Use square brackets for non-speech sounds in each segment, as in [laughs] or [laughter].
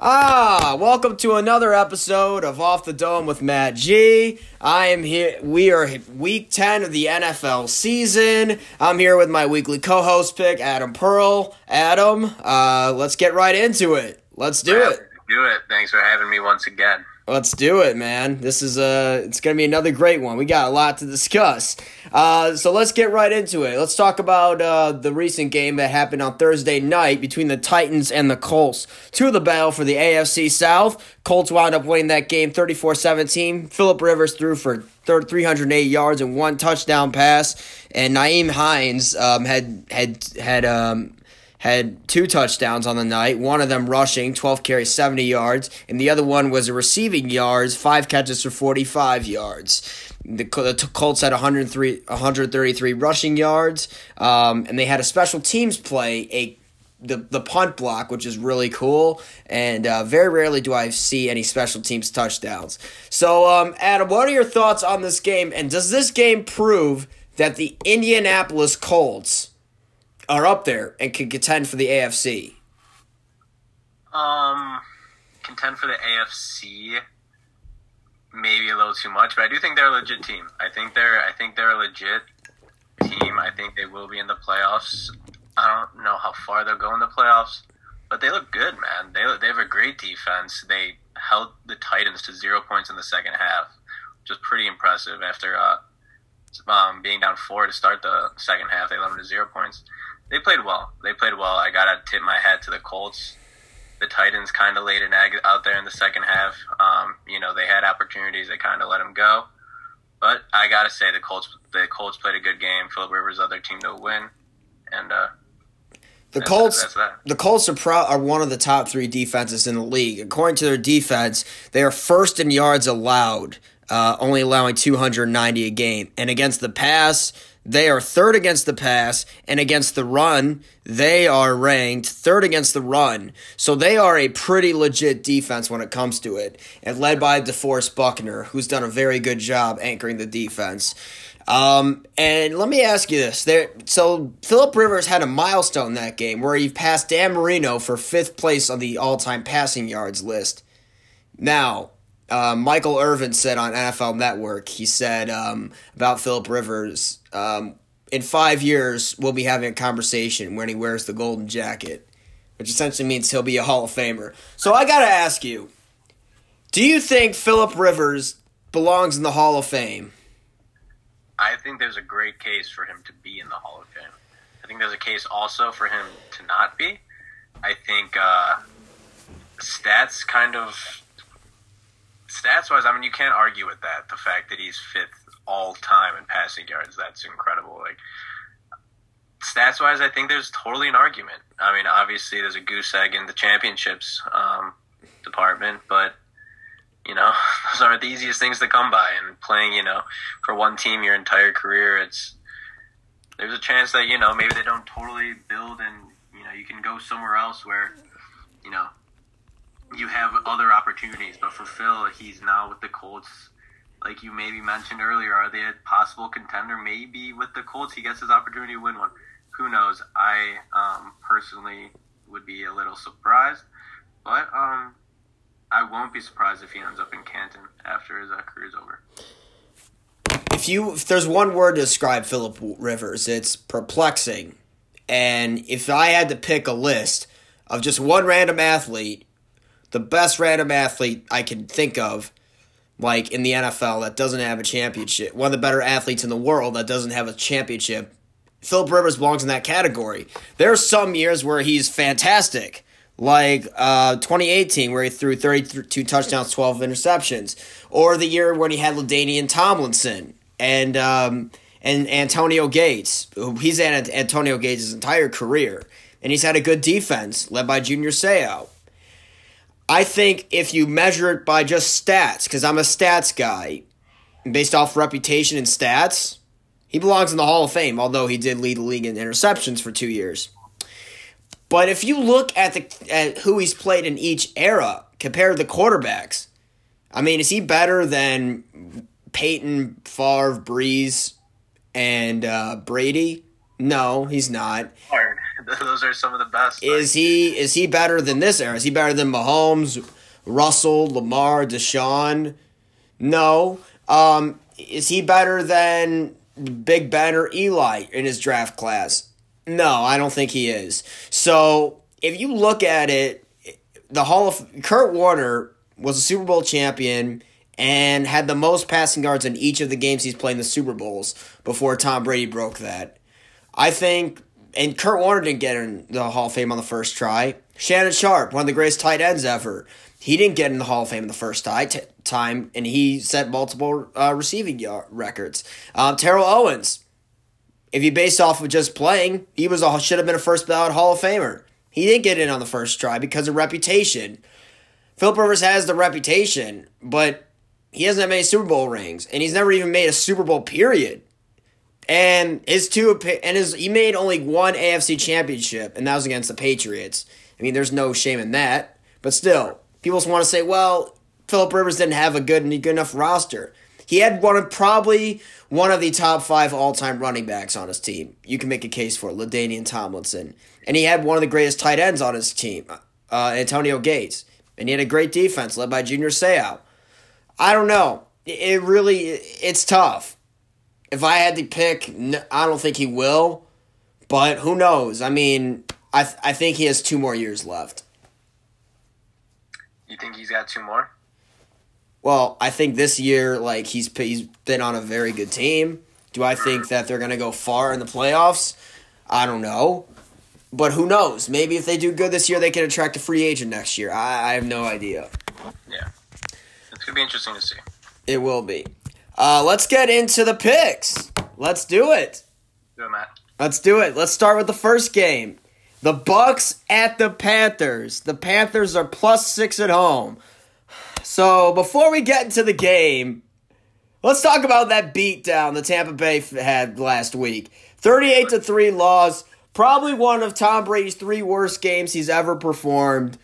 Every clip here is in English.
Ah, welcome to another episode of Off the Dome with Matt G. I am here. We are week 10 of the NFL season. I'm here with my weekly co host pick, Adam Perl. Adam, uh, let's get right into it. Let's do it. Do it. Thanks for having me once again. Let's do it, man. This is uh it's gonna be another great one. We got a lot to discuss. Uh, so let's get right into it. Let's talk about uh, the recent game that happened on Thursday night between the Titans and the Colts. To the battle for the AFC South. Colts wound up winning that game 34-17. Philip Rivers threw for 308 yards and one touchdown pass, and Nyheim Hines um, had had had um, had two touchdowns on the night, one of them rushing, 12 carries, 70 yards, and the other one was a receiving yards, five catches for 45 yards. The, the Colts had 103, 133 rushing yards, um, and they had a special teams play, a the, the punt block, which is really cool, and uh, very rarely do I see any special teams touchdowns. So, um, Adam, what are your thoughts on this game, and does this game prove that the Indianapolis Colts are up there and can contend for the AFC? Um, contend for the AFC, maybe a little too much, but I do think they're a legit team. I think they're I think they're a legit team. I think they will be in the playoffs. I don't know how far they'll go in the playoffs, but they look good, man. They they have a great defense. They held the Titans to zero points in the second half, which is pretty impressive after uh, um, being down four to start the second half. They led them to zero points they played well. They played well. I gotta tip my hat to the Colts. The Titans kind of laid an egg out there in the second half. Um, you know, they had opportunities. They kind of let them go. But I gotta say, the Colts the Colts played a good game. Philip Rivers, other team to win, and uh, the Colts, the Colts are pro- are one of the top three defenses in the league. According to their defense, they are first in yards allowed, uh, only allowing 290 a game. And against the pass, they are third against the pass, and against the run, they are ranked third against the run. So they are a pretty legit defense when it comes to it, and led by DeForest Buckner, who's done a very good job anchoring the defense. Um, and let me ask you this: there, so Philip Rivers had a milestone that game where he passed Dan Marino for fifth place on the all-time passing yards list. Now, uh, Michael Irvin said on NFL Network, he said um, about Philip Rivers, um, in five years, we'll be having a conversation when he wears the golden jacket, which essentially means he'll be a Hall of Famer. So I got to ask you do you think Philip Rivers belongs in the Hall of Fame? I think there's a great case for him to be in the Hall of Fame. I think there's a case also for him to not be. I think uh, stats kind of stats wise, I mean, you can't argue with that. The fact that he's fifth all time in passing yards, that's incredible. Like stats wise, I think there's totally an argument. I mean, obviously, there's a goose egg in the championships um, department, but you know, [laughs] those aren't the easiest things to come by. And playing, you know, for one team your entire career, it's there's a chance that you know maybe they don't totally build, and you know you can go somewhere else where you know you have other opportunities. But for Phil, he's now with the Colts. Like you maybe mentioned earlier, are they a possible contender? Maybe with the Colts, he gets his opportunity to win one. Who knows? I um, personally would be a little surprised, but um, I won't be surprised if he ends up in Canton after his uh, career's over. If you if there's one word to describe Philip Rivers, it's perplexing. And if I had to pick a list of just one random athlete the best random athlete I can think of, like in the NFL, that doesn't have a championship. One of the better athletes in the world that doesn't have a championship. Philip Rivers belongs in that category. There are some years where he's fantastic, like uh, 2018, where he threw 32 touchdowns, 12 interceptions, or the year when he had LaDainian Tomlinson and um, and Antonio Gates. He's had Antonio Gates' entire career, and he's had a good defense led by Junior Seau. I think if you measure it by just stats, because I'm a stats guy, based off reputation and stats, he belongs in the Hall of Fame, although he did lead the league in interceptions for two years. But if you look at the at who he's played in each era, compare the quarterbacks, I mean, is he better than Peyton, Favre, Brees, and uh, Brady? No, he's not. [laughs] Those are some of the best. Is he is he better than this era? Is he better than Mahomes, Russell, Lamar, Deshaun? No. Um, is he better than Big Ben or Eli in his draft class? No, I don't think he is. So if you look at it, the Hall of Kurt Warner was a Super Bowl champion and had the most passing yards in each of the games he's played in the Super Bowls before Tom Brady broke that. I think, and Kurt Warner didn't get in the Hall of Fame on the first try. Shannon Sharpe, one of the greatest tight ends ever, he didn't get in the Hall of Fame the first t- time, and he set multiple uh, receiving records. Um, Terrell Owens, if you base off of just playing, he was a, should have been a first ballot Hall of Famer. He didn't get in on the first try because of reputation. Philip Rivers has the reputation, but he hasn't had many Super Bowl rings, and he's never even made a Super Bowl period. And his two and his he made only one AFC championship, and that was against the Patriots. I mean, there's no shame in that, but still, people want to say, well, Philip Rivers didn't have a good good enough roster. He had one of probably one of the top five all time running backs on his team. You can make a case for LaDainian Tomlinson, and he had one of the greatest tight ends on his team, uh, Antonio Gates, and he had a great defense led by Junior Seau. I don't know. It really it's tough. If I had to pick, I don't think he will, but who knows? I mean, I th- I think he has two more years left. You think he's got two more? Well, I think this year, like he's he's been on a very good team. Do I think that they're gonna go far in the playoffs? I don't know, but who knows? Maybe if they do good this year, they can attract a free agent next year. I, I have no idea. Yeah, it's gonna be interesting to see. It will be. Uh, let's get into the picks. Let's do it. Do it, Matt. Let's do it. Let's start with the first game. The Bucks at the Panthers. The Panthers are plus six at home. So before we get into the game, let's talk about that beatdown the Tampa Bay had last week. 38 to 3 loss. Probably one of Tom Brady's three worst games he's ever performed.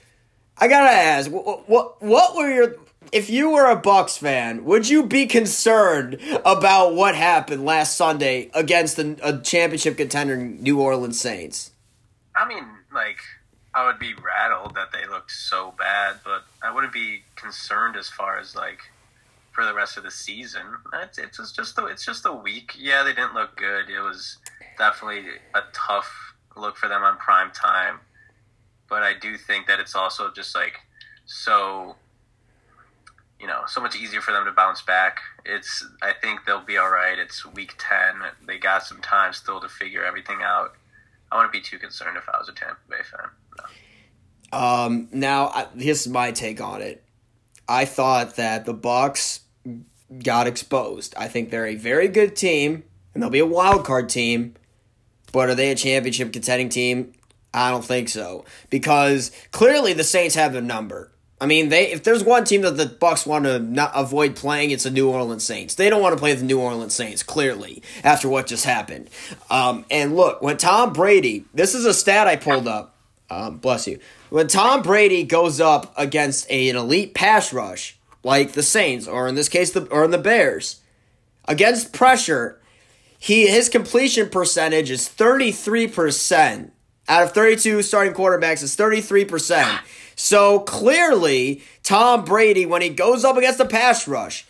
I gotta ask, what, what, what were your if you were a Bucks fan, would you be concerned about what happened last Sunday against a, a championship contender New Orleans Saints? I mean, like I would be rattled that they looked so bad, but I wouldn't be concerned as far as like for the rest of the season. It's it's just a, it's just a week. Yeah, they didn't look good. It was definitely a tough look for them on prime time, but I do think that it's also just like so you know so much easier for them to bounce back. It's I think they'll be all right. It's week ten. They got some time still to figure everything out. I wouldn't be too concerned if I was a Tampa Bay fan. No. Um, now, here's my take on it. I thought that the Bucks got exposed. I think they're a very good team, and they'll be a wild card team. But are they a championship contending team? I don't think so because clearly the Saints have a number. I mean, they if there's one team that the Bucks want to not avoid playing, it's the New Orleans Saints. They don't want to play the New Orleans Saints clearly after what just happened. Um, and look, when Tom Brady, this is a stat I pulled up. Um, bless you. When Tom Brady goes up against a, an elite pass rush like the Saints, or in this case, the or in the Bears, against pressure, he his completion percentage is thirty three percent out of thirty two starting quarterbacks. Is thirty three percent. So clearly, Tom Brady, when he goes up against the pass rush,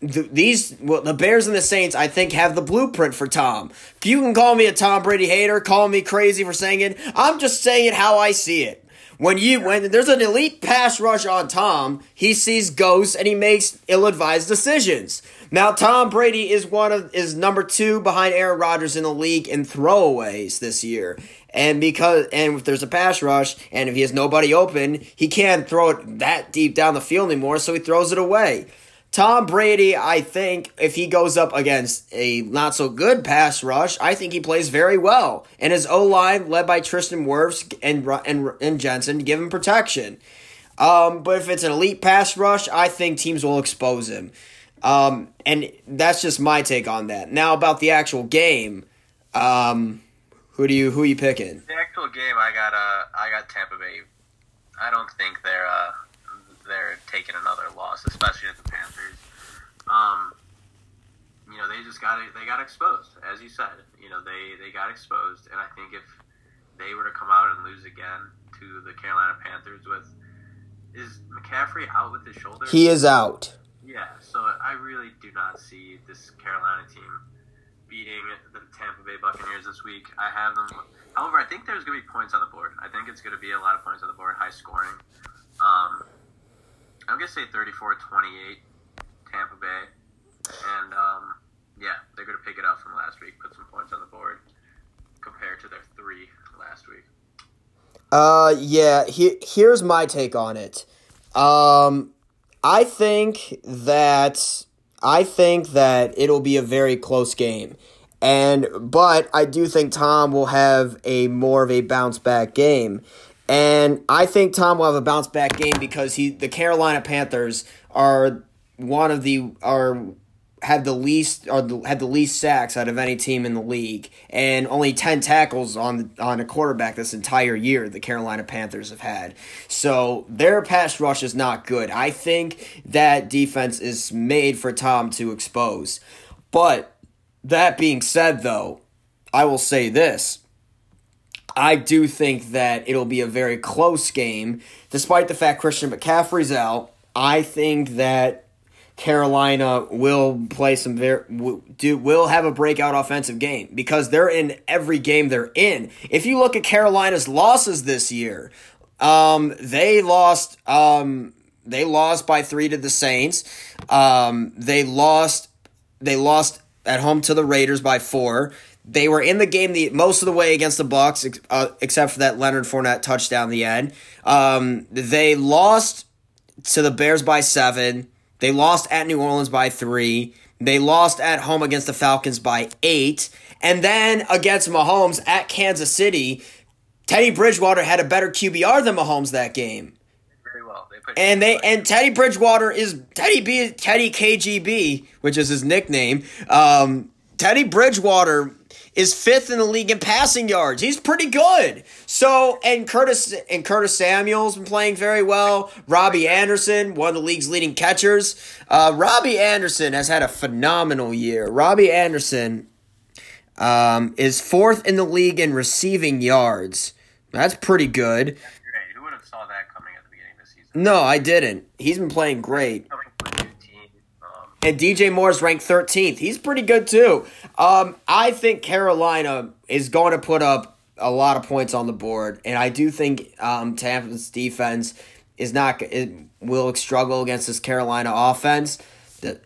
th- these well, the Bears and the Saints, I think, have the blueprint for Tom. You can call me a Tom Brady hater, call me crazy for saying it, I'm just saying it how I see it. When you when there's an elite pass rush on Tom, he sees ghosts and he makes ill-advised decisions. Now Tom Brady is one of is number two behind Aaron Rodgers in the league in throwaways this year. And because and if there's a pass rush and if he has nobody open, he can't throw it that deep down the field anymore, so he throws it away. Tom Brady, I think if he goes up against a not so good pass rush, I think he plays very well. And his O line, led by Tristan Wirfs and, and, and Jensen, give him protection. Um, but if it's an elite pass rush, I think teams will expose him. Um, and that's just my take on that. Now about the actual game, um, who do you who are you picking? The actual game, I got uh, I got Tampa Bay. I don't think they're uh, they're taking another loss, especially at the Panthers. Um, you know, they just got they got exposed, as you said. You know, they they got exposed, and I think if they were to come out and lose again to the Carolina Panthers with is McCaffrey out with his shoulder? He is out. Yeah, so I really do not see this Carolina team beating the Tampa Bay Buccaneers this week. I have them. However, I think there's going to be points on the board. I think it's going to be a lot of points on the board, high scoring. Um, I'm going to say 34 28 Tampa Bay. And um, yeah, they're going to pick it up from last week, put some points on the board compared to their three last week. Uh, yeah. He, here's my take on it. Um, I think that I think that it'll be a very close game. And but I do think Tom will have a more of a bounce back game. And I think Tom will have a bounce back game because he the Carolina Panthers are one of the are had the least or the, had the least sacks out of any team in the league, and only ten tackles on on a quarterback this entire year. The Carolina Panthers have had, so their pass rush is not good. I think that defense is made for Tom to expose. But that being said, though, I will say this. I do think that it'll be a very close game, despite the fact Christian McCaffrey's out. I think that Carolina will play some very do will have a breakout offensive game because they're in every game they're in. If you look at Carolina's losses this year, um, they lost um, they lost by three to the Saints. Um, they lost they lost at home to the Raiders by four. They were in the game the most of the way against the Bucks, uh, except for that Leonard Fournette touchdown the end. Um, they lost to the Bears by seven. They lost at New Orleans by three. They lost at home against the Falcons by eight. And then against Mahomes at Kansas City, Teddy Bridgewater had a better QBR than Mahomes that game. Very well. They and they and Teddy Bridgewater is Teddy B Teddy KGB, which is his nickname. Um, Teddy Bridgewater is fifth in the league in passing yards. He's pretty good. So and Curtis and Curtis Samuel's been playing very well. Robbie Anderson, one of the league's leading catchers. Uh, Robbie Anderson has had a phenomenal year. Robbie Anderson um, is fourth in the league in receiving yards. That's pretty good. Who would have saw that coming at the beginning of the season? No, I didn't. He's been playing great. And DJ Moore is ranked 13th. He's pretty good too. Um, I think Carolina is going to put up a lot of points on the board, and I do think um, Tampa's defense is not it will struggle against this Carolina offense.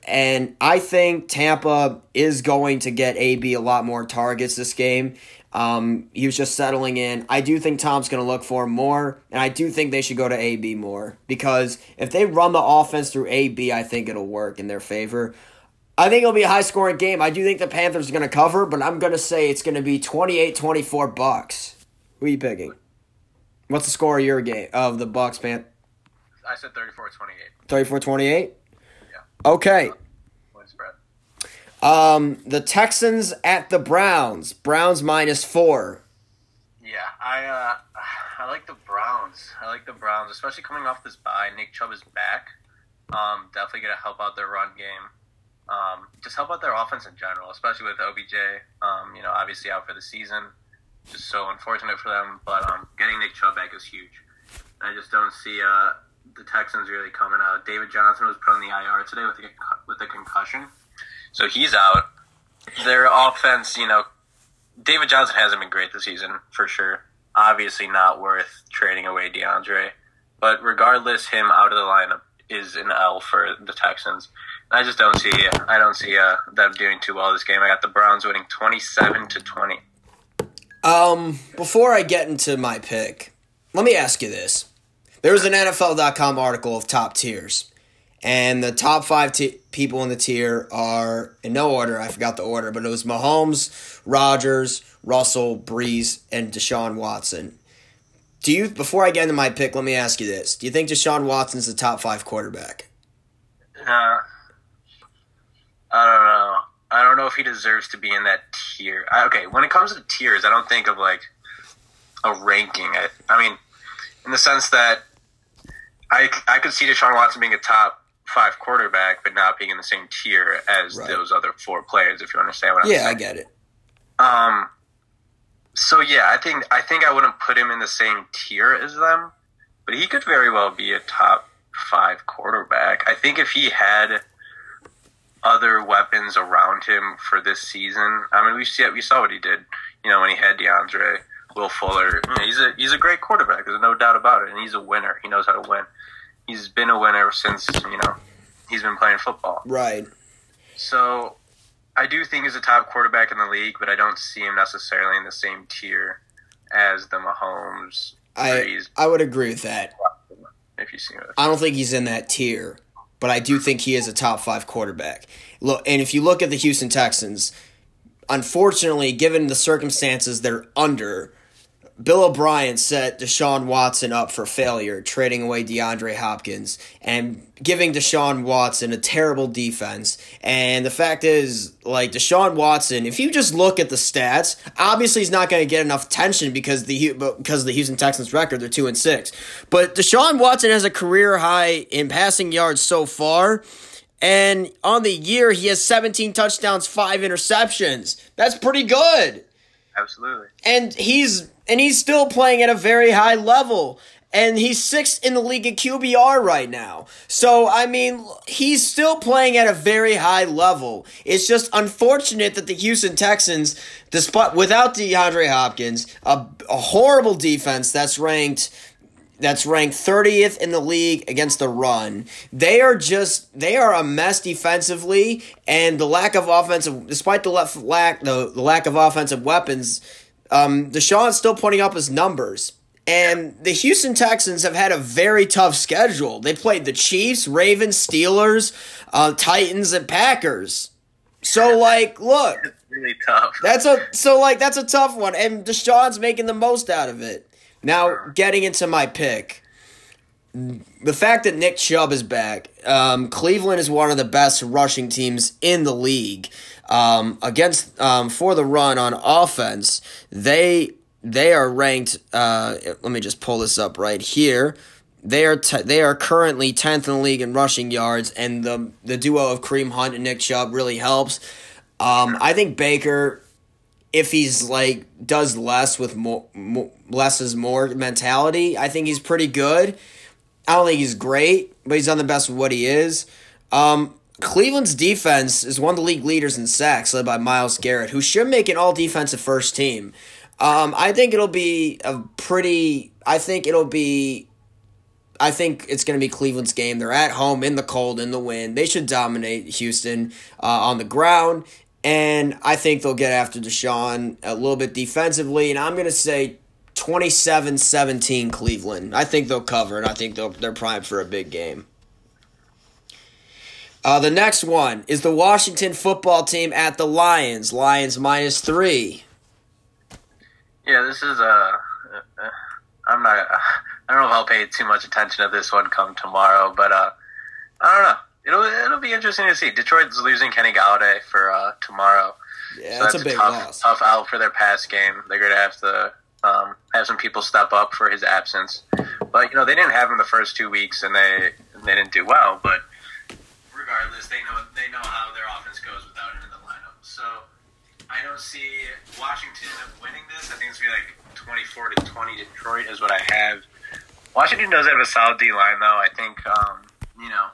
And I think Tampa is going to get AB a lot more targets this game. Um, he was just settling in. I do think Tom's going to look for him more, and I do think they should go to AB more because if they run the offense through AB, I think it'll work in their favor. I think it'll be a high scoring game. I do think the Panthers are going to cover, but I'm going to say it's going to be 28-24 Bucks. Who are you picking? What's the score of your game of the Bucks, man? I said 34-28. 34-28? Yeah. Okay. Um, the Texans at the Browns. Browns minus four. Yeah, I uh, I like the Browns. I like the Browns, especially coming off this bye. Nick Chubb is back. Um, definitely gonna help out their run game. Um, just help out their offense in general, especially with OBJ. Um, you know, obviously out for the season. Just so unfortunate for them, but um, getting Nick Chubb back is huge. I just don't see uh the Texans really coming out. David Johnson was put on the IR today with a, with a concussion. So he's out. Their offense, you know, David Johnson hasn't been great this season for sure. Obviously, not worth trading away DeAndre. But regardless, him out of the lineup is an L for the Texans. I just don't see I don't see uh, them doing too well this game. I got the Browns winning twenty seven to twenty. Um, before I get into my pick, let me ask you this: There was an NFL.com article of top tiers. And the top five t- people in the tier are in no order. I forgot the order, but it was Mahomes, Rodgers, Russell, Brees, and Deshaun Watson. Do you? Before I get into my pick, let me ask you this: Do you think Deshaun Watson's the top five quarterback? Uh, I don't know. I don't know if he deserves to be in that tier. I, okay, when it comes to tiers, I don't think of like a ranking. I, I mean, in the sense that I I could see Deshaun Watson being a top five quarterback, but not being in the same tier as right. those other four players. If you understand what I'm yeah, saying. Yeah, I get it. Um, So yeah, I think I think I wouldn't put him in the same tier as them, but he could very well be a top five quarterback. I think if he had other weapons around him for this season, I mean, we see we saw what he did. You know, when he had DeAndre, Will Fuller, you know, he's a he's a great quarterback. There's no doubt about it, and he's a winner. He knows how to win. He's been a winner since you know he's been playing football. Right. So I do think he's a top quarterback in the league, but I don't see him necessarily in the same tier as the Mahomes. I I would agree with that. if you see it. I don't think he's in that tier, but I do think he is a top five quarterback. Look, and if you look at the Houston Texans, unfortunately, given the circumstances they're under, Bill O'Brien set Deshaun Watson up for failure, trading away DeAndre Hopkins and giving Deshaun Watson a terrible defense. And the fact is, like Deshaun Watson, if you just look at the stats, obviously he's not going to get enough attention because the because the Houston Texans record, they're two and six. But Deshaun Watson has a career high in passing yards so far. And on the year, he has 17 touchdowns, five interceptions. That's pretty good. Absolutely. And he's and he's still playing at a very high level. And he's sixth in the league at QBR right now. So, I mean, he's still playing at a very high level. It's just unfortunate that the Houston Texans, despite without DeAndre Hopkins, a, a horrible defense that's ranked that's ranked 30th in the league against the run. They are just they are a mess defensively, and the lack of offensive, despite the left lack the, the lack of offensive weapons, um, Deshaun's still putting up his numbers. And the Houston Texans have had a very tough schedule. They played the Chiefs, Ravens, Steelers, uh, Titans, and Packers. So [laughs] like, look, really tough. that's a so like that's a tough one, and Deshaun's making the most out of it. Now, getting into my pick, the fact that Nick Chubb is back, um, Cleveland is one of the best rushing teams in the league. Um, against um, for the run on offense, they they are ranked. Uh, let me just pull this up right here. They are t- they are currently tenth in the league in rushing yards, and the the duo of Kareem Hunt and Nick Chubb really helps. Um, I think Baker if he's like does less with more, more less is more mentality, I think he's pretty good. I don't think he's great, but he's done the best with what he is. Um, Cleveland's defense is one of the league leaders in sacks, led by Myles Garrett, who should make an all defensive first team. Um, I think it'll be a pretty. I think it'll be. I think it's going to be Cleveland's game. They're at home in the cold, in the wind. They should dominate Houston uh, on the ground. And I think they'll get after Deshaun a little bit defensively. And I'm going to say 27 17 Cleveland. I think they'll cover, and I think they're primed for a big game. Uh, the next one is the Washington football team at the Lions. Lions minus three. Yeah, this is a. Uh, I'm not. I don't know if I'll pay too much attention to this one come tomorrow, but uh, I don't know. It'll it'll be interesting to see. Detroit's losing Kenny Golladay for uh, tomorrow. Yeah, So that's, a big tough, loss. Tough out for their pass game. They're going to have to um, have some people step up for his absence. But you know they didn't have him the first two weeks, and they they didn't do well. But regardless, they know they know how their offense goes without him in the lineup. So I don't see Washington winning this. I think it's gonna be like twenty four to twenty. Detroit is what I have. Washington does have a solid D line, though. I think um, you know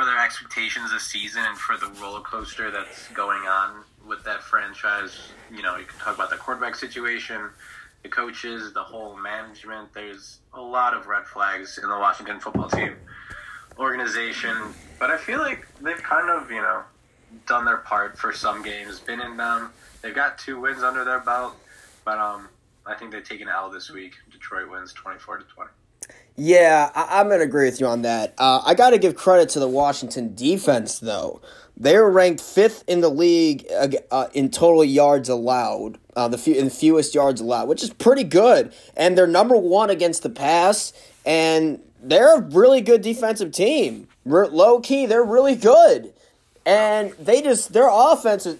for their expectations this season and for the roller coaster that's going on with that franchise. You know, you can talk about the quarterback situation, the coaches, the whole management. There's a lot of red flags in the Washington football team organization, but I feel like they've kind of, you know, done their part for some games, been in them. They've got two wins under their belt, but um, I think they take an L this week. Detroit wins 24 to 20. Yeah, I- I'm going to agree with you on that. Uh, I got to give credit to the Washington defense, though. They're ranked fifth in the league uh, in total yards allowed, uh, the few, in fewest yards allowed, which is pretty good. And they're number one against the pass, and they're a really good defensive team. Re- low key, they're really good, and they just their offense is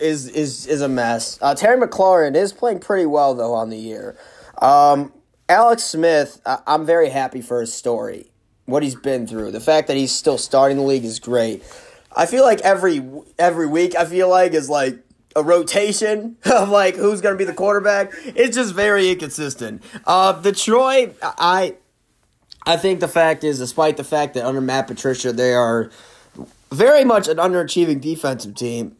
is is, is a mess. Uh, Terry McLaurin is playing pretty well though on the year. Um, Alex Smith, I'm very happy for his story, what he's been through. The fact that he's still starting the league is great. I feel like every every week, I feel like is like a rotation [laughs] of like who's going to be the quarterback. It's just very inconsistent. Uh, Detroit, I I think the fact is, despite the fact that under Matt Patricia they are very much an underachieving defensive team,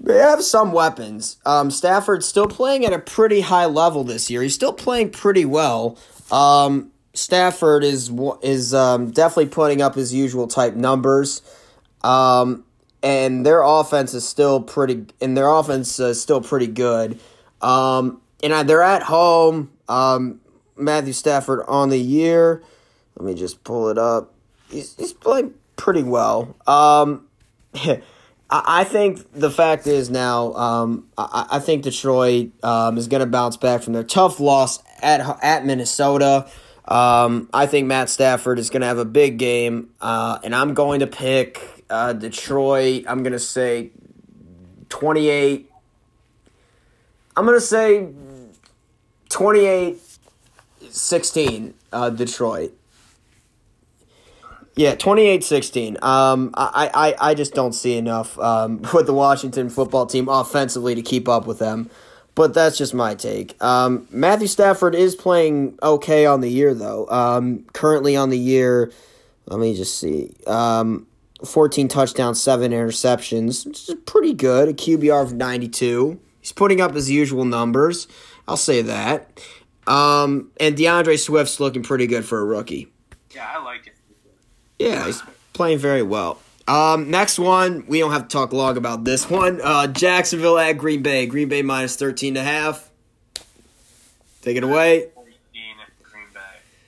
they have some weapons. Um, Stafford's still playing at a pretty high level this year. He's still playing pretty well. Um, Stafford is is um, definitely putting up his usual type numbers. Um, and their offense is still pretty, and their offense is still pretty good. Um, and they're at home. Um, Matthew Stafford on the year. Let me just pull it up. He's, he's playing pretty well. Um, [laughs] I think the fact is now, um, I, I, think Detroit um, is going to bounce back from their tough loss at at Minnesota. Um, I think Matt Stafford is going to have a big game, uh, and I'm going to pick uh, Detroit, I'm going to say 28. I'm going to say 28 16, uh, Detroit. Yeah, 28 16. Um, I, I, I just don't see enough um, [laughs] with the Washington football team offensively to keep up with them. But that's just my take. Um, Matthew Stafford is playing okay on the year, though. Um, currently on the year, let me just see. Um, 14 touchdowns, 7 interceptions, which is pretty good. A QBR of 92. He's putting up his usual numbers. I'll say that. Um, and D'Andre Swift's looking pretty good for a rookie. Yeah, I like it. Yeah, he's playing very well. Um, next one, we don't have to talk long about this one. Uh, Jacksonville at Green Bay. Green Bay minus 13 and a half. Take it away. Green Bay.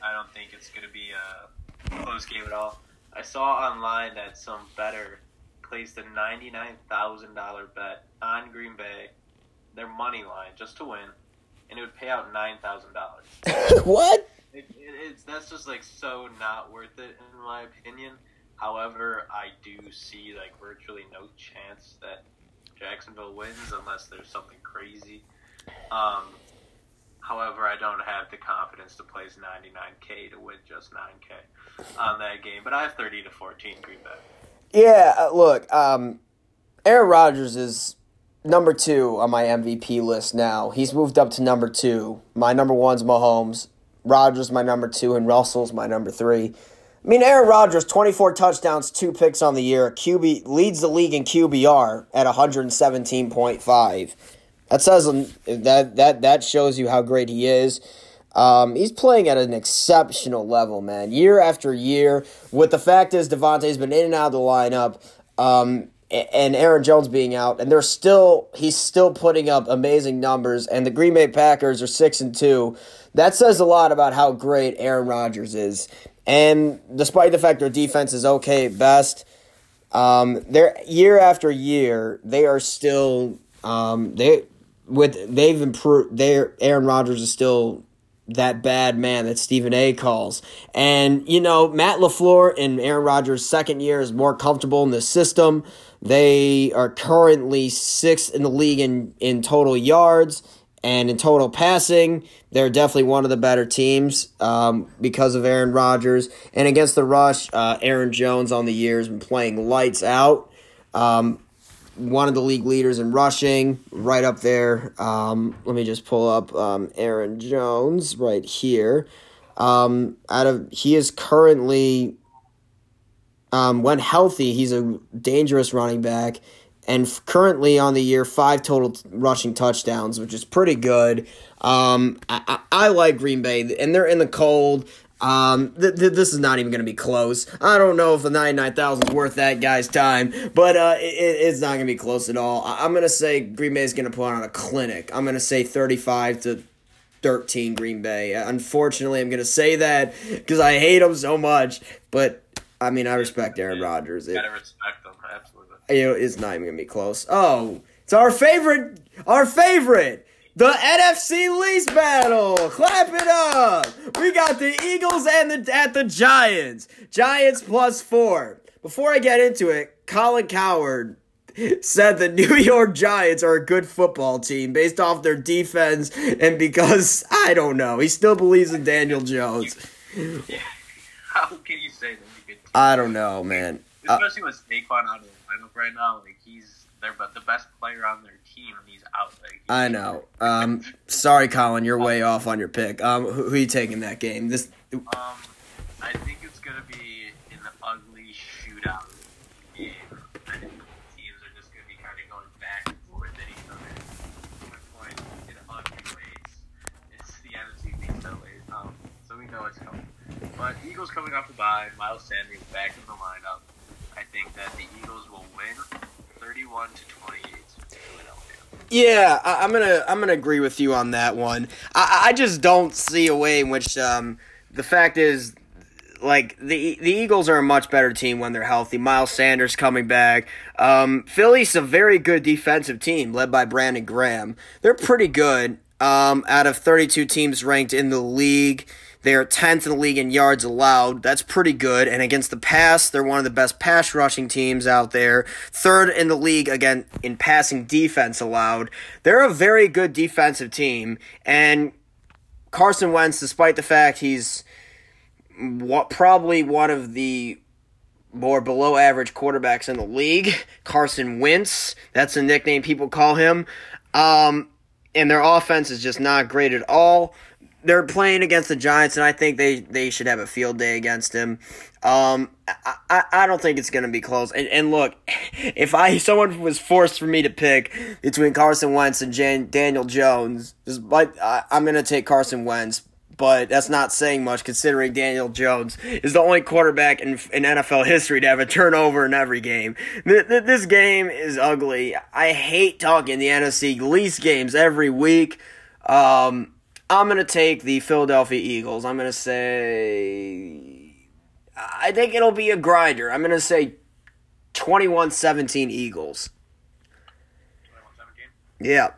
I don't think it's going to be a close game at all. I saw online that some better placed a ninety-nine thousand dollar bet on Green Bay, their money line just to win, and it would pay out nine thousand dollars. [laughs] what? It, it, it's that's just like so not worth it in my opinion. However, I do see like virtually no chance that Jacksonville wins unless there's something crazy. Um, However, I don't have the confidence to place 99k to win just 9k on that game. But I have 30 to 14 Green Bay. Yeah, uh, look, um, Aaron Rodgers is number two on my MVP list now. He's moved up to number two. My number one's Mahomes. Rodgers my number two, and Russell's my number three. I mean, Aaron Rodgers, 24 touchdowns, two picks on the year. QB leads the league in QBR at 117.5. That says that that that shows you how great he is. Um, he's playing at an exceptional level, man. Year after year. With the fact is, Davante's been in and out of the lineup, um, and Aaron Jones being out, and they're still he's still putting up amazing numbers. And the Green Bay Packers are six and two. That says a lot about how great Aaron Rodgers is. And despite the fact their defense is okay at best, um, they're year after year they are still um, they with they've improved. Their Aaron Rodgers is still that bad man that Stephen A calls. And, you know, Matt LaFleur in Aaron Rodgers' second year is more comfortable in the system. They are currently sixth in the league in, in total yards and in total passing. They're definitely one of the better teams um, because of Aaron Rodgers. And against the rush, uh, Aaron Jones on the year has been playing lights out. Um, one of the league leaders in rushing, right up there. Um, let me just pull up um, Aaron Jones right here. Um, out of he is currently um, when healthy, he's a dangerous running back, and currently on the year five total rushing touchdowns, which is pretty good. Um, I, I, I like Green Bay, and they're in the cold. Um, th- th- this is not even going to be close. I don't know if the 99,000 is worth that guy's time, but uh, it, it's not going to be close at all. I- am going to say Green Bay is going to put on a clinic. I'm going to say 35 to 13 Green Bay. Unfortunately, I'm going to say that because I hate them so much, but I mean, I respect Aaron Rodgers. Gotta respect them, absolutely. You know, it's not even going to be close. Oh, it's our favorite, our favorite. The NFC least battle. Clap it up. We got the Eagles and the at the Giants. Giants plus four. Before I get into it, Colin Cowherd said the New [laughs] York Giants are a good football team based off their defense and because I don't know, he still believes in Daniel Jones. Yeah. [laughs] How can you say that? I don't know, man. Especially uh, with Saquon out of the lineup right now, like he's their but the best player on their team, out. Like, I know. Um, sorry, Colin, you're way off on your pick. Um, who, who are you taking that game? This. Um, I think it's gonna be an ugly shootout game. I think teams are just gonna be kind of going back and forth at each other, points in ugly ways. It's the NFC way, um, so we know it's coming. But Eagles coming off the bye, Miles Sanders back in the lineup. I think that the Eagles will win, thirty-one to twenty-eight. to Philadelphia. Yeah, I, I'm gonna I'm gonna agree with you on that one. I, I just don't see a way in which um, the fact is like the the Eagles are a much better team when they're healthy. Miles Sanders coming back. Um, Philly's a very good defensive team led by Brandon Graham. They're pretty good. Um, out of 32 teams ranked in the league, they're 10th in the league in yards allowed. That's pretty good. And against the pass, they're one of the best pass rushing teams out there. Third in the league again in passing defense allowed. They're a very good defensive team. And Carson Wentz, despite the fact he's what probably one of the more below average quarterbacks in the league, Carson Wentz, that's a nickname people call him. Um, and their offense is just not great at all. They're playing against the Giants, and I think they, they should have a field day against him. Um, I, I, I don't think it's going to be close. And, and look, [laughs] if I someone was forced for me to pick between Carson Wentz and Jan, Daniel Jones, I, I'm going to take Carson Wentz but that's not saying much considering Daniel Jones is the only quarterback in, in NFL history to have a turnover in every game. Th- th- this game is ugly. I hate talking the NFC least games every week. Um, I'm going to take the Philadelphia Eagles. I'm going to say. I think it'll be a grinder. I'm going to say 21 17 Eagles. 21-17. Yeah.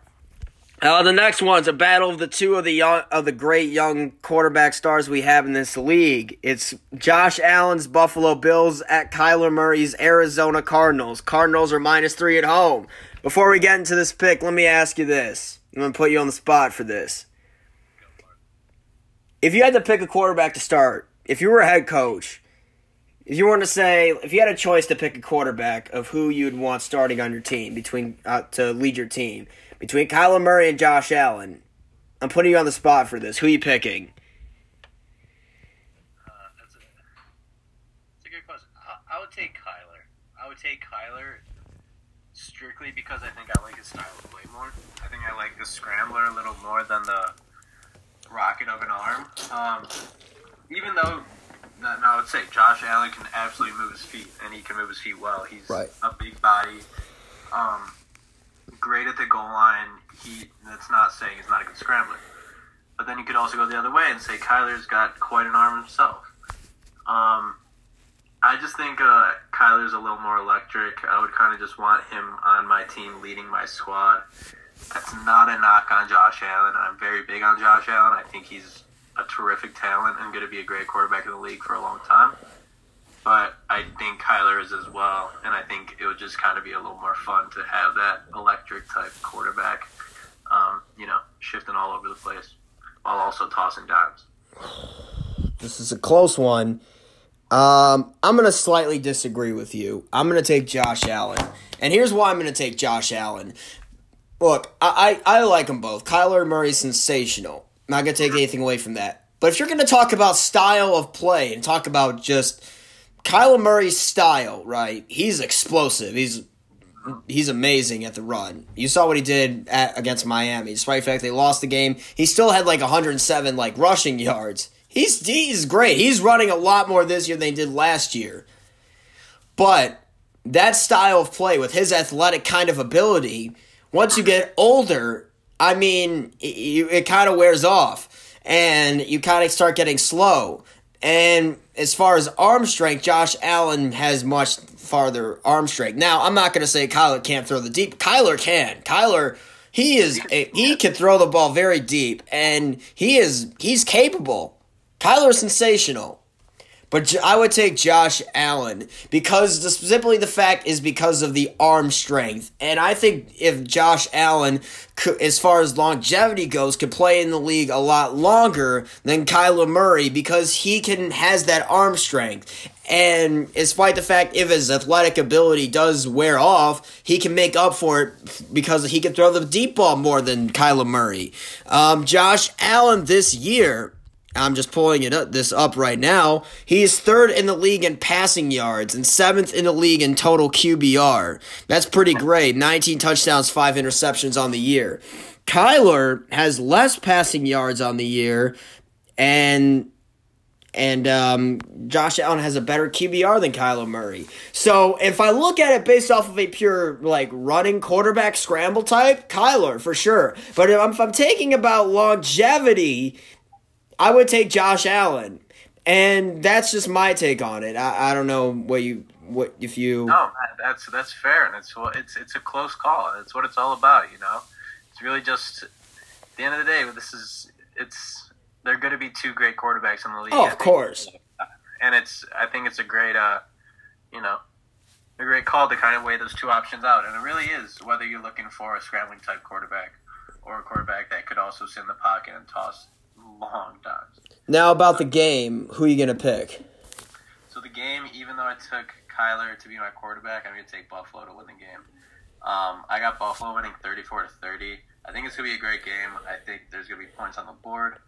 Uh, the next one's a battle of the two of the young, of the great young quarterback stars we have in this league. It's Josh Allen's Buffalo Bills at Kyler Murray's Arizona Cardinals. Cardinals are minus three at home. Before we get into this pick, let me ask you this. I'm gonna put you on the spot for this. If you had to pick a quarterback to start, if you were a head coach, if you were to say, if you had a choice to pick a quarterback of who you'd want starting on your team between uh, to lead your team between Kyler Murray and Josh Allen, I'm putting you on the spot for this. Who are you picking? Uh, that's, a, good question. I, I would take Kyler. I would take Kyler strictly because I think I like his style of play more. I think I like the scrambler a little more than the rocket of an arm. Um, even though, no, no, I would say Josh Allen can absolutely move his feet, and he can move his feet well. He's Right. a big body, um, great at the goal line. He that's not saying he's not a good scrambler. But then you could also go the other way and say Kyler's got quite an arm himself. Um, I just think uh, Kyler's a little more electric. I would kind of just want him on my team leading my squad. That's not a knock on Josh Allen. I'm very big on Josh Allen. I think he's a terrific talent and going to be a great quarterback in the league for a long time. But I think Kyler is as well, and I think it would just kind of be a little more fun to have that electric type quarterback, um, you know, shifting all over the place while also tossing dimes. This is a close one. Um, I'm going to slightly disagree with you. I'm going to take Josh Allen. And here's why I'm going to take Josh Allen. Look, I, I, I like them both. Kyler Murray's sensational. Not going to take anything away from that. But if you're going to talk about style of play and talk about just Kyler Murray's style, right? He's explosive. He's he's amazing at the run. You saw what he did at, against Miami. Despite the fact they lost the game, he still had like 107 like rushing yards. He's he's great. He's running a lot more this year than he did last year. But that style of play with his athletic kind of ability, once you get older, I mean, it, it kind of wears off, and you kind of start getting slow. And as far as arm strength, Josh Allen has much farther arm strength. Now, I'm not going to say Kyler can't throw the deep. Kyler can. Kyler, he is he can throw the ball very deep, and he is he's capable. Kyler's sensational. But I would take Josh Allen because the, simply the fact is because of the arm strength. And I think if Josh Allen, as far as longevity goes, could play in the league a lot longer than Kyler Murray because he can has that arm strength. And despite the fact if his athletic ability does wear off, he can make up for it because he can throw the deep ball more than Kyler Murray. Um, Josh Allen this year, I'm just pulling it up, this up right now. He is third in the league in passing yards and seventh in the league in total QBR. That's pretty great. 19 touchdowns, five interceptions on the year. Kyler has less passing yards on the year, and and um, Josh Allen has a better QBR than Kyler Murray. So if I look at it based off of a pure like running quarterback scramble type, Kyler for sure. But if I'm, if I'm taking about longevity, I would take Josh Allen, and that's just my take on it. I, I don't know what you what if you. No, that's that's fair, and it's it's it's a close call. It's what it's all about, you know. It's really just at the end of the day. This is it's they're going to be two great quarterbacks in the league. Oh, of course. And it's I think it's a great uh, you know, a great call to kind of weigh those two options out. And it really is whether you're looking for a scrambling type quarterback or a quarterback that could also sit in the pocket and toss long times. Now about the game, who are you gonna pick? So the game, even though I took Kyler to be my quarterback, I'm gonna take Buffalo to win the game. Um, I got Buffalo winning 34 to 30. I think it's gonna be a great game. I think there's gonna be points on the board.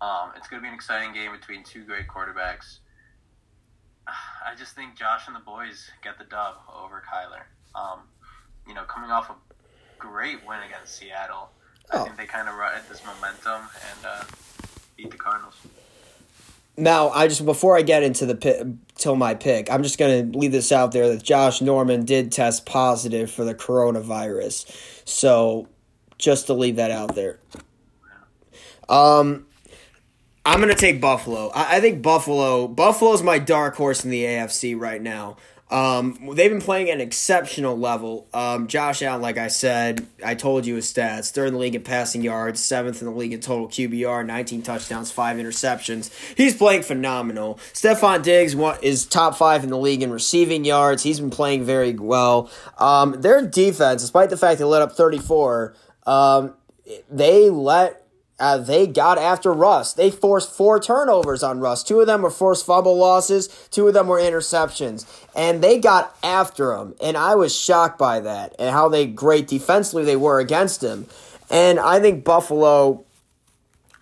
Um, it's going to be an exciting game between two great quarterbacks. [sighs] I just think Josh and the boys get the dub over Kyler. Um, you know, coming off a great win against Seattle, oh. I think they kind of ride this momentum and uh, beat the Cardinals. Now, I just before I get into the pick, till my pick, I'm just going to leave this out there that Josh Norman did test positive for the coronavirus. So, just to leave that out there. Um, I'm gonna take Buffalo. I, I think Buffalo. Buffalo's my dark horse in the AFC right now. Um, they've been playing at an exceptional level. Um, Josh Allen, like I said, I told you his stats: third in the league in passing yards, seventh in the league in total QBR, 19 touchdowns, five interceptions. He's playing phenomenal. Stefon Diggs is top five in the league in receiving yards. He's been playing very well. Um, their defense, despite the fact they let up 34, um, they let uh, they got after Russ. They forced four turnovers on Russ. Two of them were forced fumble losses. Two of them were interceptions, and they got after him. And I was shocked by that and how they great defensively they were against him. And I think Buffalo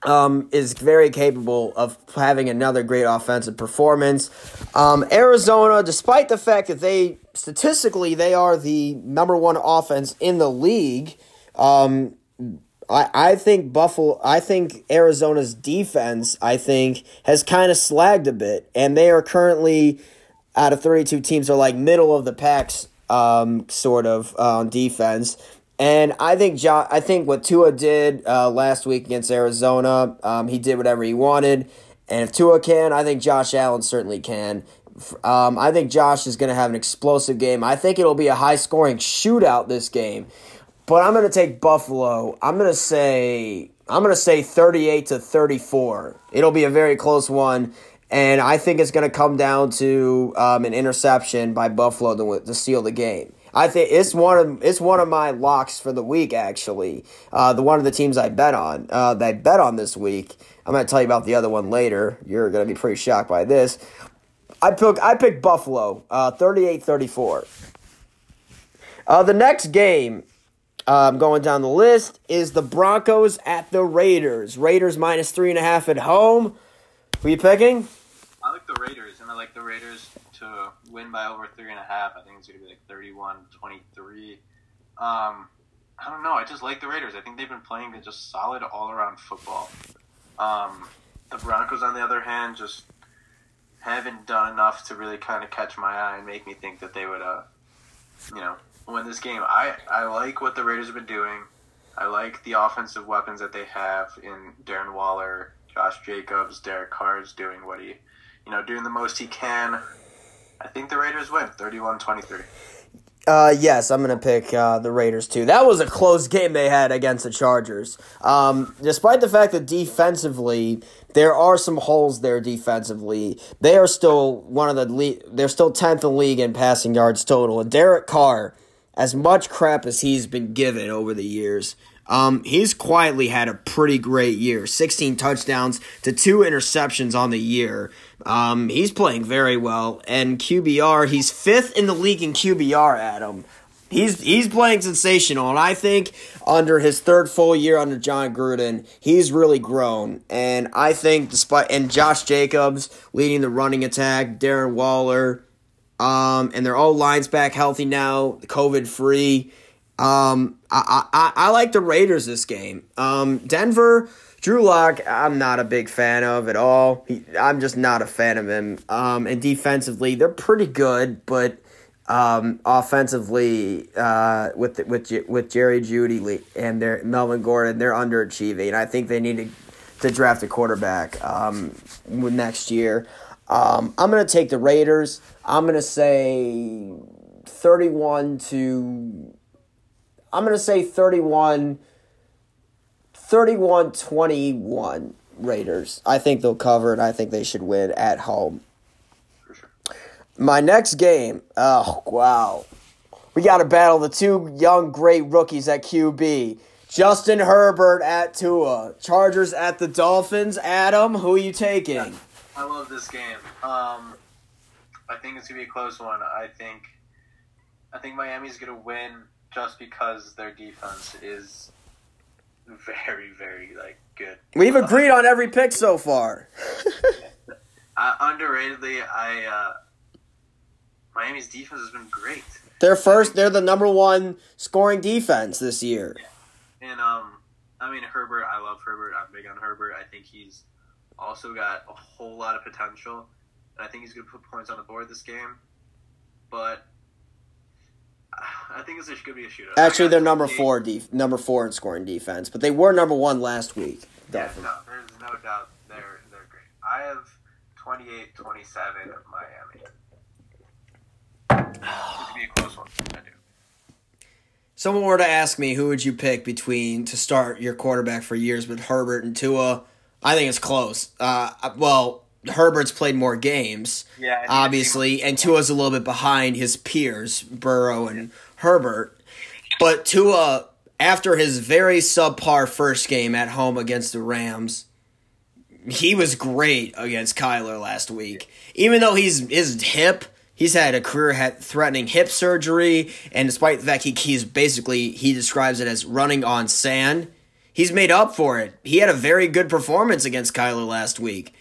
um, is very capable of having another great offensive performance. Um, Arizona, despite the fact that they statistically they are the number one offense in the league. Um, I, I think Buffalo I think Arizona's defense I think has kind of slagged a bit and they are currently out of 32 teams are like middle of the packs um, sort of uh, on defense and I think jo- I think what Tua did uh, last week against Arizona um, he did whatever he wanted and if Tua can I think Josh Allen certainly can um, I think Josh is going to have an explosive game. I think it'll be a high scoring shootout this game. But I'm going to take Buffalo. I'm going to say I'm going to say 38 to 34. It'll be a very close one. And I think it's going to come down to um, an interception by Buffalo to, to seal the game. I think it's one of it's one of my locks for the week. Actually, uh, the one of the teams I bet on uh, that I bet on this week. I'm going to tell you about the other one later. You're going to be pretty shocked by this. I pick I picked Buffalo, uh, 38-34. Uh, the next game um, going down the list is the Broncos at the Raiders. Raiders minus three and a half at home. Who are you picking? I like the Raiders, and I like the Raiders to win by over three and a half. I think it's going to be like 31 23. Um, I don't know. I just like the Raiders. I think they've been playing just solid all around football. Um, the Broncos, on the other hand, just haven't done enough to really kind of catch my eye and make me think that they would, uh, you know, win this game. I, I like what the Raiders have been doing. I like the offensive weapons that they have in Darren Waller, Josh Jacobs, Derek Carr's doing what he, you know, doing the most he can. I think the Raiders win 31 23. Uh, yes, I'm going to pick uh, the Raiders too. That was a close game they had against the Chargers. Um, despite the fact that defensively there are some holes there defensively, they are still one of the le- they're still tenth in the league in passing yards total. And Derek Carr as much crap as he's been given over the years, Um, he's quietly had a pretty great year 16 touchdowns to two interceptions on the year. Um, he's playing very well. And QBR, he's fifth in the league in QBR, Adam. He's he's playing sensational, and I think under his third full year under Jon Gruden, he's really grown. And I think despite and Josh Jacobs leading the running attack, Darren Waller, um, and they're all lines back healthy now, COVID free. Um, I, I I like the Raiders this game. Um, Denver. Drew Lock, I'm not a big fan of at all. He, I'm just not a fan of him. Um, and defensively, they're pretty good, but um, offensively, uh, with with with Jerry Jeudy and their Melvin Gordon, they're underachieving. I think they need to, to draft a quarterback um, next year. Um, I'm gonna take the Raiders. I'm gonna say thirty-one to. I'm gonna say 31 31 21 Raiders. I think they'll cover it. I think they should win at home. My next game, oh wow, we got to battle the two young great rookies at QB. Justin Herbert at Tua, Chargers at the Dolphins. Adam, who are you taking? I love this game. Um, I think it's gonna be a close one. I think, I think Miami's gonna win just because their defense is very, very like good. We've agreed on every pick so far. [laughs] uh, underratedly, I. Uh, Miami's defense has been great. They're first. They're the number one scoring defense this year. Yeah. And um, I mean Herbert. I love Herbert. I'm big on Herbert. I think he's also got a whole lot of potential. And I think he's going to put points on the board this game. But I think this could be a shootout. Actually, they're number four, def- number four in scoring defense, but they were number one last week. Yeah, no, there's no doubt they're they're great. I have 28-27 Miami be a close one. I do. Someone were to ask me who would you pick between to start your quarterback for years with Herbert and Tua, I think it's close. Uh, well, Herbert's played more games, yeah, obviously, and Tua's a little bit behind his peers, Burrow and Herbert. But Tua, after his very subpar first game at home against the Rams, he was great against Kyler last week. Even though he's his hip He's had a career threatening hip surgery, and despite the fact he, he's basically, he describes it as running on sand, he's made up for it. He had a very good performance against Kyler last week.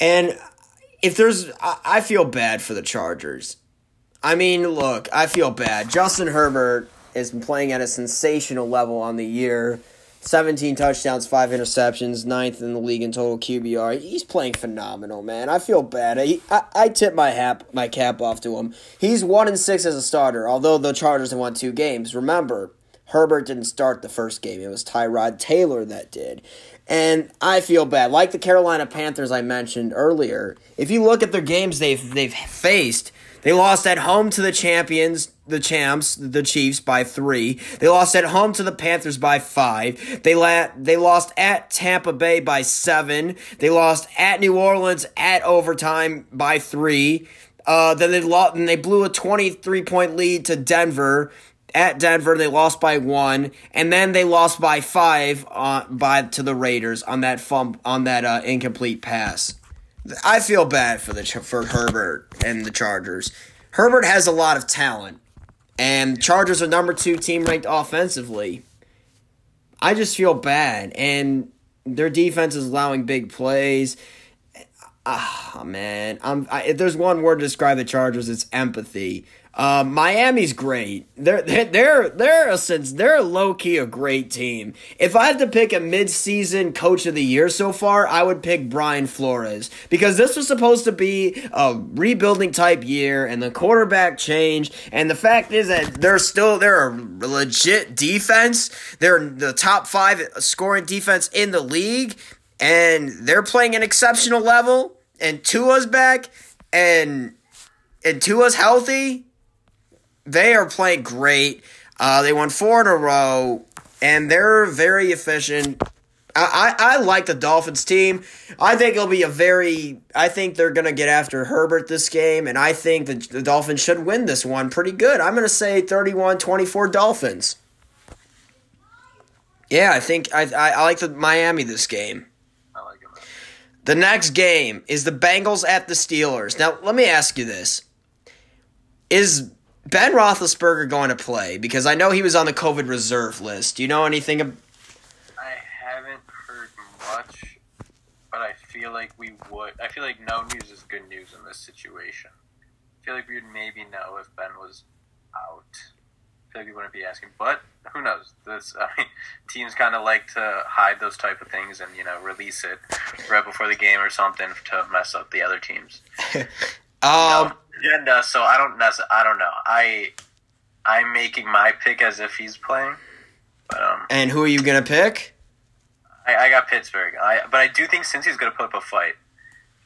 And if there's, I, feel bad for the Chargers. I mean, look, I feel bad. Justin Herbert has been playing at a sensational level on the year. 17 touchdowns, five interceptions, ninth in the league in total QBR. He's playing phenomenal, man. I feel bad. I, I, I tip my hat my cap off to him. He's one and six as a starter, although the Chargers have won two games. Remember, Herbert didn't start the first game. It was Tyrod Taylor that did. And I feel bad. Like the Carolina Panthers I mentioned earlier, if you look at their games they've they've faced, they lost at home to the champions, the champs, the Chiefs by three. They lost at home to the Panthers by five. They la- they lost at Tampa Bay by seven. They lost at New Orleans at overtime by three. Uh, then they lost, and they blew a twenty three point lead to Denver. At Denver, they lost by one, and then they lost by five uh, by to the Raiders on that fump on that uh, incomplete pass. I feel bad for the for Herbert and the Chargers. Herbert has a lot of talent, and Chargers are number two team ranked offensively. I just feel bad, and their defense is allowing big plays. Ah, man, I'm. I, if there's one word to describe the Chargers, it's empathy. Uh, Miami's great. They're they're they're a sense they're low key a great team. If I had to pick a mid season coach of the year so far, I would pick Brian Flores because this was supposed to be a rebuilding type year, and the quarterback changed. And the fact is that they're still they're a legit defense. They're the top five scoring defense in the league, and they're playing an exceptional level. And Tua's back, and and Tua's healthy they are playing great. Uh, they won four in a row, and they're very efficient. I, I, I like the Dolphins team. I think it'll be a very. I think they're going to get after Herbert this game, and I think the, the Dolphins should win this one pretty good. I'm going to say 31 24 Dolphins. Yeah, I think I I, I like the Miami this game. I like. The next game is the Bengals at the Steelers. Now, let me ask you this: Is Ben Roethlisberger going to play? Because I know he was on the COVID reserve list. Do you know anything? Ab- I haven't heard much, but I feel like we would. I feel like no news is good news in this situation. I feel like we would maybe know if Ben was out. I feel like we wouldn't be asking, but who knows? This I mean, [laughs] teams kind of like to hide those type of things and you know release it right before the game or something to mess up the other teams. [laughs] um, agenda. So I don't necess- I don't know. I I'm making my pick as if he's playing, but um, and who are you going to pick? I, I got Pittsburgh. I but I do think Cincy's going to put up a fight,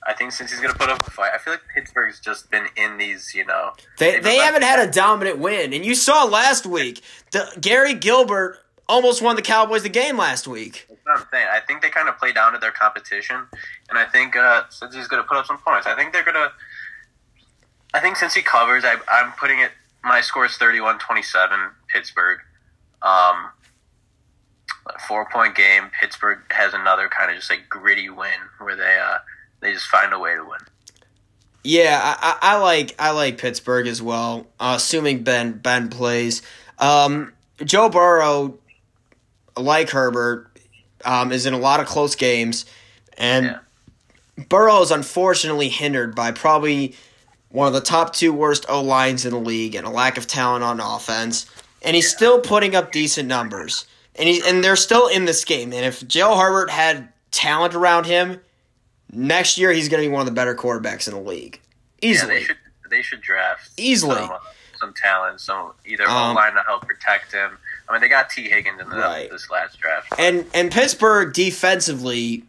I think Cincy's going to put up a fight, I feel like Pittsburgh's just been in these. You know, They they haven't had a dominant win, and you saw last week the Garrett Gilbert almost won the Cowboys the game last week. That's what I'm saying. I think they kind of play down to their competition, and I think uh, Cincy's going to put up some points, I think they're going to. I think Cincy covers, I, I'm putting it. My score is 31-27, Pittsburgh. Um, four point game. Pittsburgh has another kind of just like gritty win where they uh they just find a way to win. Yeah, I, I, I like I like Pittsburgh as well. Uh, assuming Ben Ben plays, um, Joe Burrow, like Herbert, um, is in a lot of close games, and Yeah. Burrow is unfortunately hindered by probably one of the top two worst O lines in the league and a lack of talent on offense. And he's still putting up decent numbers, and he and they're still in this game. And if Joe Harbert had talent around him, next year he's going to be one of the better quarterbacks in the league, Yeah, easily. they should they should draft Easily. some, uh, some talent, some either Um, O line to help protect him. I mean, they got Tee Higgins in the, Right. this last draft. And and Pittsburgh defensively,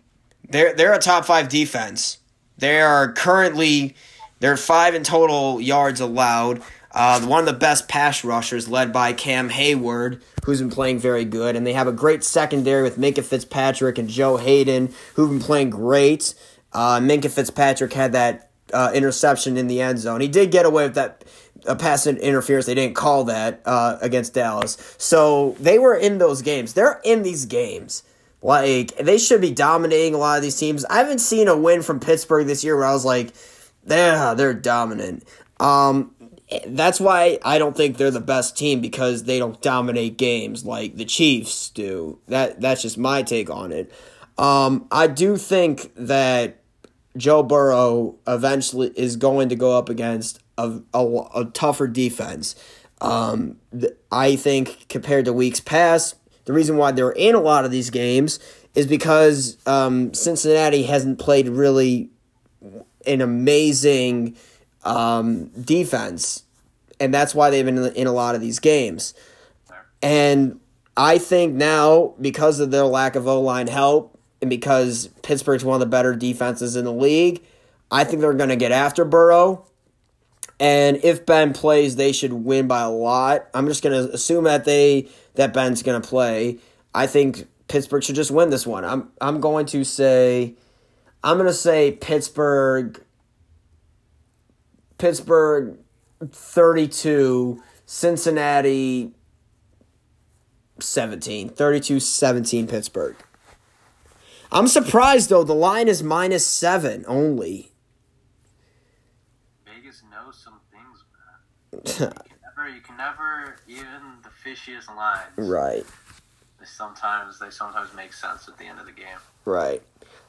they're they're a top five defense. They are currently they're five in total yards allowed. Uh, one of the best pass rushers, led by Cam Heyward, who's been playing very good, and they have a great secondary with Minkah Fitzpatrick and Joe Haden, who've been playing great. Uh, Minkah Fitzpatrick had that uh, interception in the end zone. He did get away with that a pass interference. They didn't call that uh, against Dallas, so they were in those games. They're in these games. Like they should be dominating a lot of these teams. I haven't seen a win from Pittsburgh this year where I was like, yeah, they're dominant. Um, that's why I don't think they're the best team because they don't dominate games like the Chiefs do. That that's just my take on it. Um, I do think that Joe Burrow eventually is going to go up against a, a, a tougher defense. Um, I think compared to weeks past, the reason why they're in a lot of these games is because um, Cincinnati hasn't played really an amazing um, defense, and that's why they've been in, in a lot of these games. And I think now, because of their lack of O line help, and because Pittsburgh's one of the better defenses in the league, I think they're going to get after Burrow. And if Ben plays, they should win by a lot. I'm just going to assume that they that Ben's going to play. I think Pittsburgh should just win this one. I'm I'm going to say I'm going to say Pittsburgh Pittsburgh 32, Cincinnati 17. 32 17 Pittsburgh. I'm surprised though, the line is minus seven only. Vegas knows some things, [laughs] man. You can never, you can never, even the fishiest lines. right, They sometimes they sometimes make sense at the end of the game. right.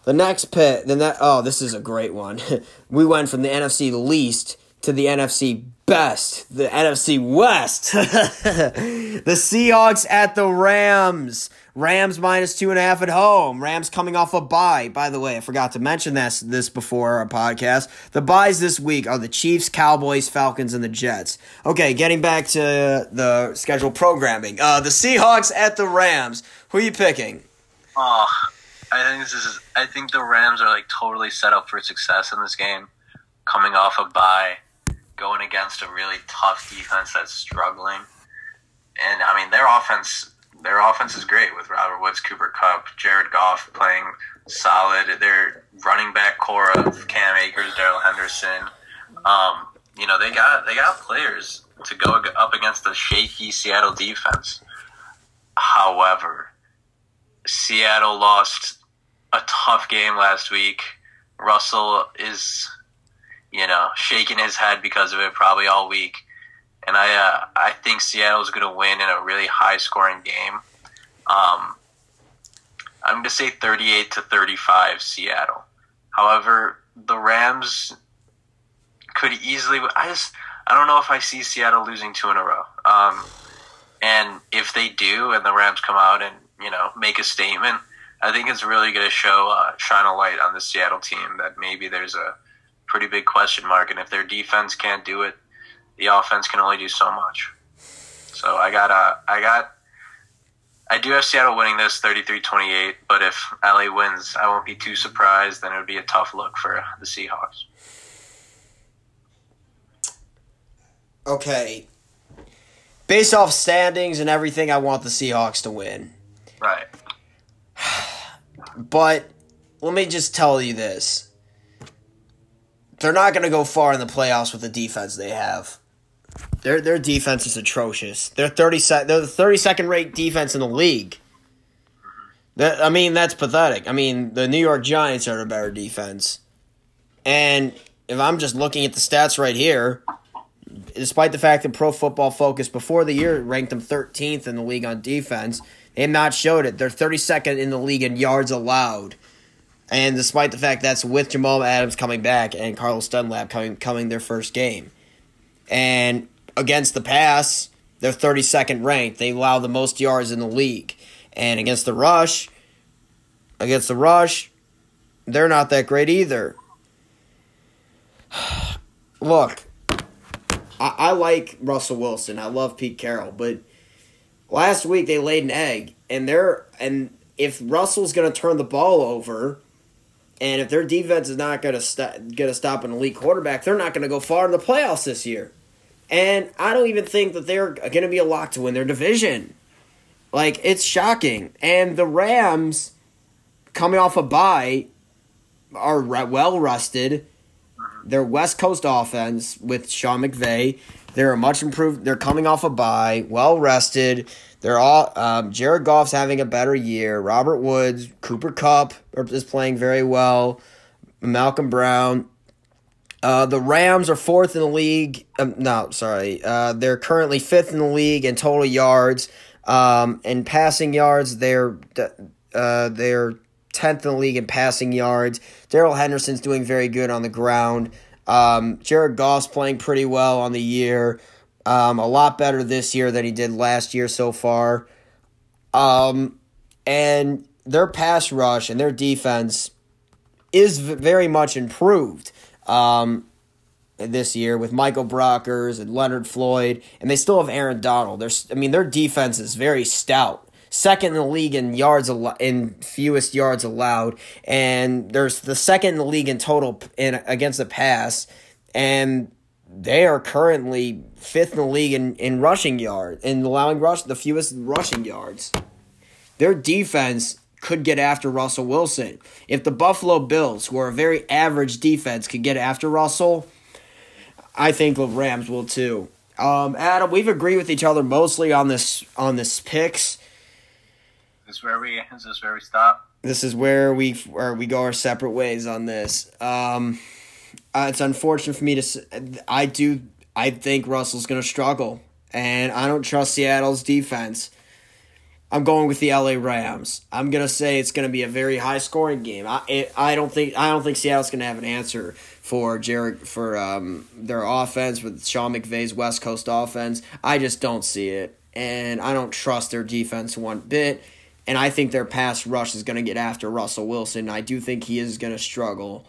The next pit, then that oh, this is a great one. [laughs] we went from the NFC least to the NFC best, the NFC West. [laughs] the Seahawks at the Rams. Rams minus two and a half at home. Rams coming off a bye. By the way, I forgot to mention this this before our podcast. The byes this week are the Chiefs, Cowboys, Falcons, and the Jets. Okay, getting back to the schedule programming. Uh, the Seahawks at the Rams. Who are you picking? Oh, I think this is. I think the Rams are like totally set up for success in this game, coming off a bye, going against a really tough defense that's struggling, and I mean their offense. Their offense is great with Robert Woods, Cooper Kupp, Jared Goff playing solid. Their running back corps of Cam Akers, Darrell Henderson. Um, you know they got they got players to go up against the shaky Seattle defense. However, Seattle lost a tough game last week. Russell is, you know, shaking his head because of it probably all week. And I, uh, I think Seattle's going to win in a really high scoring game. Um, I'm going to say 38 to 35 Seattle. However, the Rams could easily. I just I don't know if I see Seattle losing two in a row. Um, and if they do, and the Rams come out and you know make a statement, I think it's really going to show uh, shine a light on the Seattle team that maybe there's a pretty big question mark, and if their defense can't do it, the offense can only do so much. So I got uh, I got I do have Seattle winning this 33-28, but if LA wins, I won't be too surprised. Then it would be a tough look for the Seahawks. Okay. Based off standings and everything, I want the Seahawks to win. Right. [sighs] But let me just tell you this. They're not going to go far in the playoffs with the defense they have. Their their defense is atrocious. They're thirty se- they're the thirty second rate defense in the league. That I mean that's pathetic. I mean the New York Giants are a better defense, and if I'm just looking at the stats right here, despite the fact that Pro Football Focus before the year ranked them 13th in the league on defense, have not showed it. They're 32nd in the league in yards allowed. And despite the fact that's with Jamal Adams coming back and Carlos Dunlap coming coming their first game. And against the pass, they're 32nd ranked. They allow the most yards in the league. And against the rush, against the rush, they're not that great either. [sighs] Look, I, I like Russell Wilson. I love Pete Carroll, but last week they laid an egg, and they're and if Russell's going to turn the ball over, and if their defense is not going to st- going to stop an elite quarterback, they're not going to go far in the playoffs this year. And I don't even think that they're going to be a lock to win their division. Like it's shocking. And the Rams, coming off a bye, are well rested. Their West Coast offense with Sean McVay, they're a much improved. They're coming off a bye, well rested. They're all um, Jared Goff's having a better year. Robert Woods, Cooper Kupp is playing very well. Malcolm Brown. Uh, the Rams are fourth in the league. Um, no, sorry. Uh, they're currently fifth in the league in total yards. Um, in passing yards, they're uh, they're tenth in the league in passing yards. Darrell Henderson's doing very good on the ground. Um, Jared Goff's playing pretty well on the year. Um, a lot better this year than he did last year so far. Um, and their pass rush and their defense is very much improved um, this year with Michael Brockers and Leonard Floyd, and they still have Aaron Donald. There's, I mean, their defense is very stout. Second in the league in yards in fewest yards allowed, and there's the second in the league in total in against the pass, and they are currently fifth in the league in, in rushing yards in allowing rush the fewest rushing yards. Their defense could get after Russell Wilson. If the Buffalo Bills, who are a very average defense, could get after Russell, I think the Rams will too. Um, Adam, we've agreed with each other mostly on this on this picks. Is where we is this where we stop? This is where we where we go our separate ways on this. Um, uh, it's unfortunate for me to. I do. I think Russell's going to struggle, and I don't trust Seattle's defense. I'm going with the LA Rams. I'm gonna say it's gonna be a very high scoring game. I it, I don't think I don't think Seattle's gonna have an answer for Jared for um, their offense with Sean McVay's West Coast offense. I just don't see it, and I don't trust their defense one bit. And I think their pass rush is gonna get after Russell Wilson. I do think he is gonna struggle.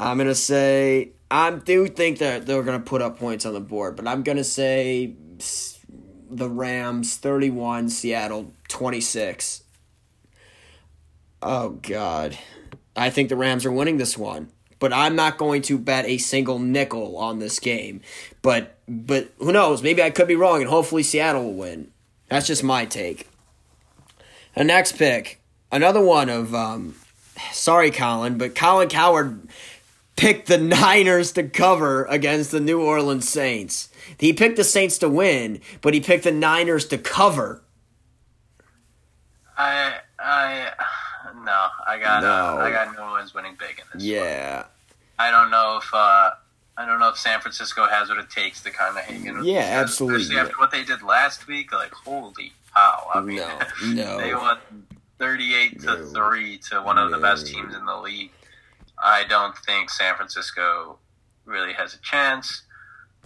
I'm gonna say I do think that they're gonna put up points on the board, but I'm gonna say the Rams 31, Seattle 26. Oh god. I think the Rams are winning this one. But I'm not going to bet a single nickel on this game. But but who knows? Maybe I could be wrong and hopefully Seattle will win. That's just my take. The next pick, another one of um sorry Colin, but Colin Cowherd picked the [laughs] Niners to cover against the New Orleans Saints. He picked the Saints to win, but he picked the Niners to cover. I I no, I got No. Uh, I got New Orleans winning big in this. one. Yeah. I don't know if uh, I don't know if San Francisco has what it takes to kind of hang in. with Yeah, absolutely. Especially after what they did last week, like holy cow! I mean, No, [laughs] no. they won thirty-eight to No. three to one of the best teams in the league. I don't think San Francisco really has a chance.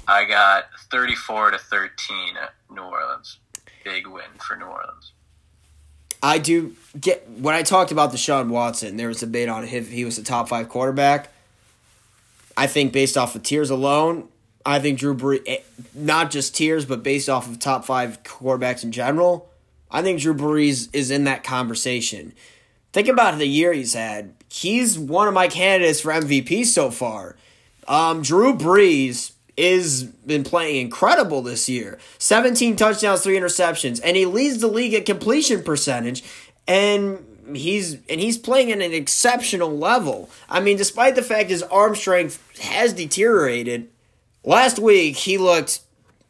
I got thirty-four to thirteen at New Orleans. Big win for New Orleans. I do get when I talked about Deshaun Watson, there was a debate on if he was a top five quarterback. I think based off of tiers alone, I think Drew Brees, eh, not just tiers, but based off of top five quarterbacks in general, I think Drew Brees is in that conversation. Think about the year he's had. He's one of my candidates for MVP so far. Um, Drew Brees is been playing incredible this year. 17 touchdowns, 3 interceptions, and he leads the league at completion percentage and he's and he's playing at an exceptional level. I mean, despite the fact his arm strength has deteriorated, last week he looked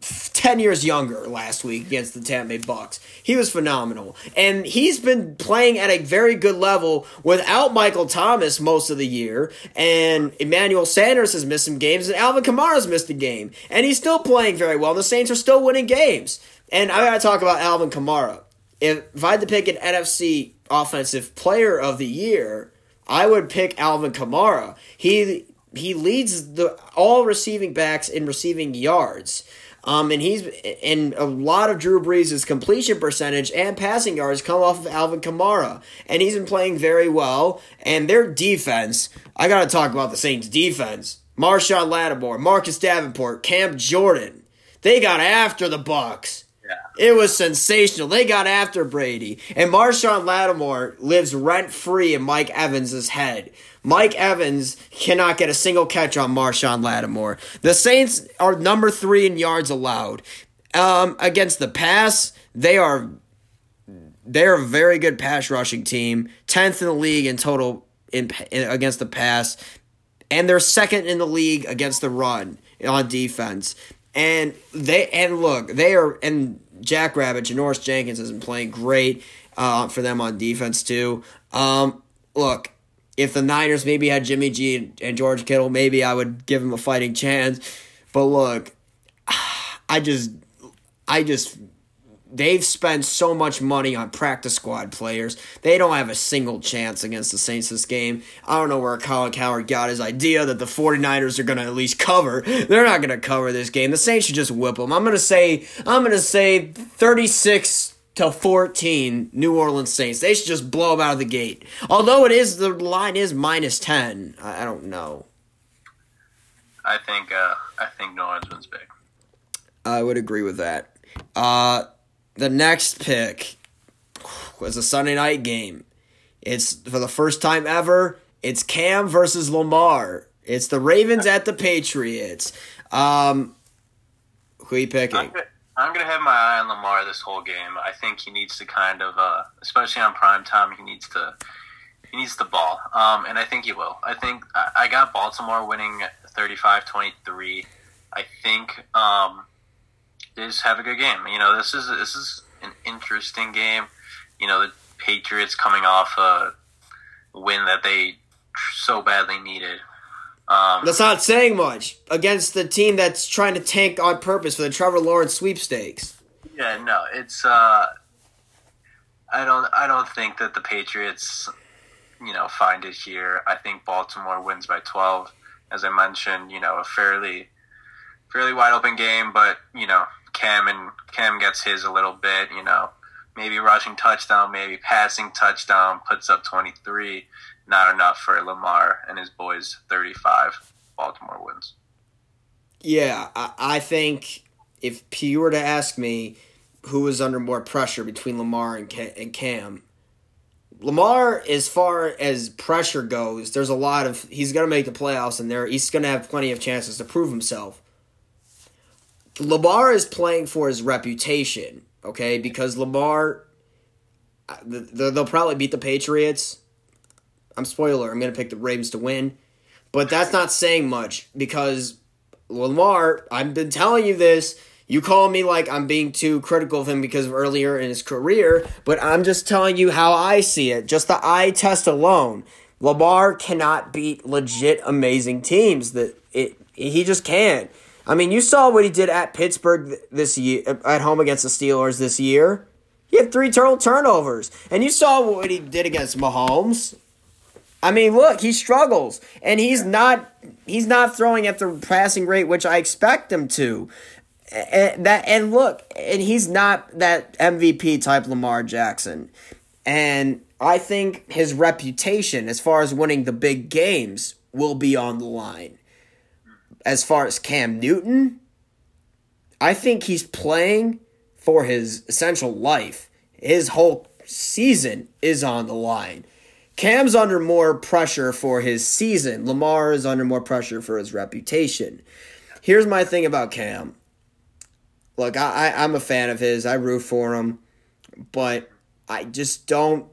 10 years younger last week against the Tampa Bay Bucks. He was phenomenal. And he's been playing at a very good level without Michael Thomas most of the year. And Emmanuel Sanders has missed some games, and Alvin Kamara's missed a game. And he's still playing very well. The Saints are still winning games. And I got to talk about Alvin Kamara. If, if I had to pick an NFC offensive player of the year, I would pick Alvin Kamara. He he leads the all receiving backs in receiving yards. Um, and he's and a lot of Drew Brees' completion percentage and passing yards come off of Alvin Kamara, and he's been playing very well. And their defense, I got to talk about the Saints' defense. Marshon Lattimore, Marcus Davenport, Cam Jordan, they got after the Bucks. Yeah. It was sensational. They got after Brady. And Marshon Lattimore lives rent free in Mike Evans' head. Mike Evans cannot get a single catch on Marshon Lattimore. The Saints are number three in yards allowed. Um, against the pass, they are they're a very good pass rushing team. Tenth in the league in total in, in against the pass, and they're second in the league against the run on defense. And they and look, they are and Jack Rabbit, Janoris Jenkins has been playing great uh, for them on defense too. Um, look, if the Niners maybe had Jimmy G and, George Kittle, maybe I would give them a fighting chance. But look, [sighs] I just, I just, they've spent so much money on practice squad players. They don't have a single chance against the Saints this game. I don't know where Colin Cowherd got his idea that the 49ers are going to at least cover. They're not going to cover this game. The Saints should just whip them. I'm going to say, I'm going to say 36 to 14 New Orleans Saints. They should just blow them out of the gate. Although it is, the line is minus 10. I, I don't know. I think uh, I think New Orleans wins big. I would agree with that. Uh, the next pick was a Sunday night game. It's for the first time ever. It's Cam versus Lamar. It's the Ravens at the Patriots. Um, who are you picking? I'm gonna have my eye on Lamar this whole game. I think he needs to kind of, uh, especially on prime time, he needs to he needs the ball, um, and I think he will. I think I, I got Baltimore winning 35-23. I think um, they just have a good game. You know, this is this is an interesting game. You know, the Patriots coming off a win that they so badly needed. Um, That's not saying much against the team that's trying to tank on purpose for the Trevor Lawrence sweepstakes. Yeah, no, it's uh I don't I don't think that the Patriots you know find it here. I think Baltimore wins by 12 as I mentioned, you know, a fairly fairly wide open game, but you know, Cam and Cam gets his a little bit, you know, maybe rushing touchdown, maybe passing touchdown, puts up 23, not enough for Lamar and his boys 35. Baltimore wins. Yeah, I, I think if you were to ask me who was under more pressure between Lamar and Ca- and Cam, Lamar, as far as pressure goes, there's a lot of he's going to make the playoffs, and there he's going to have plenty of chances to prove himself. Lamar is playing for his reputation, okay? Because Lamar, th- th- they'll probably beat the Patriots. I'm spoiler. I'm going to pick the Ravens to win, but that's not saying much because Lamar. I've been telling you this. You call me like I'm being too critical of him because of earlier in his career, but I'm just telling you how I see it. Just the eye test alone. Lamar cannot beat legit amazing teams. That it he just can't. I mean, you saw what he did at Pittsburgh this year at home against the Steelers this year. He had three total turnovers, and you saw what he did against Mahomes. I mean, look, he struggles, and he's not he's not throwing at the passing rate which I expect him to. And that and look, and he's not that MVP type Lamar Jackson. And I think his reputation as far as winning the big games will be on the line. As far as Cam Newton, I think he's playing for his essential life. His whole season is on the line. Cam's under more pressure for his season. Lamar is under more pressure for his reputation. Here's my thing about Cam. Look, I, I I'm a fan of his. I root for him, but I just don't.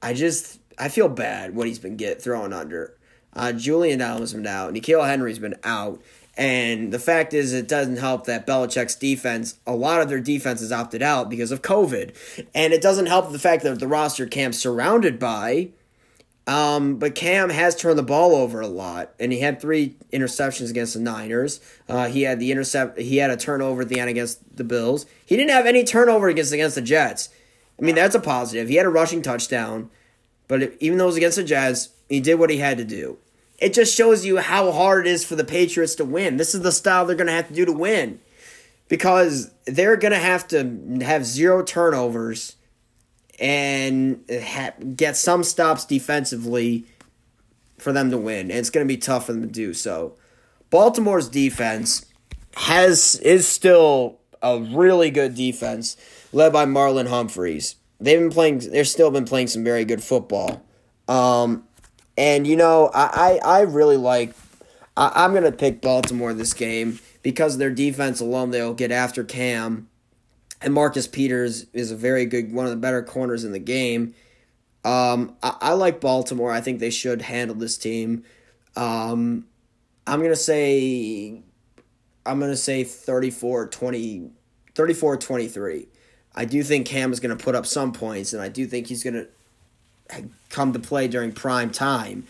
I just I feel bad what he's been get thrown under. Uh, Julian Edelman's been out. N'Keal Henry's been out. And the fact is, it doesn't help that Belichick's defense, a lot of their defense is opted out because of COVID. And it doesn't help the fact that the roster Cam's surrounded by. Um, but Cam has turned the ball over a lot, and he had three interceptions against the Niners. Uh, he had the intercept. He had a turnover at the end against the Bills. He didn't have any turnover against against the Jets. I mean, that's a positive. He had a rushing touchdown, but even though it was against the Jets, he did what he had to do it just shows you how hard it is for the Patriots to win. This is the style they're going to have to do to win because they're going to have to have zero turnovers and ha- get some stops defensively for them to win. And it's going to be tough for them to do so. Baltimore's defense has is still a really good defense led by Marlon Humphreys. They've been playing they've still been playing some very good football. Um, and you know, I I, I really like. I, I'm gonna pick Baltimore this game because their defense alone. They'll get after Cam, and Marcus Peters is a very good one of the better corners in the game. Um, I, I like Baltimore. I think they should handle this team. Um, I'm gonna say, I'm gonna say 34 20, 34 23. I do think Cam is to put up some points, and I do think he's to come to play during prime time.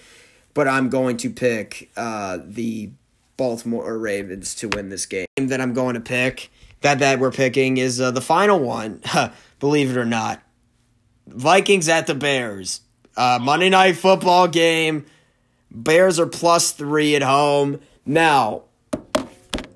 But I'm going to pick uh, the Baltimore Ravens to win this game. That I'm going to pick, that that we're picking, is uh, the final one. [laughs] believe it or not, Vikings at the Bears. Uh, Monday night football game. Bears are plus three at home now.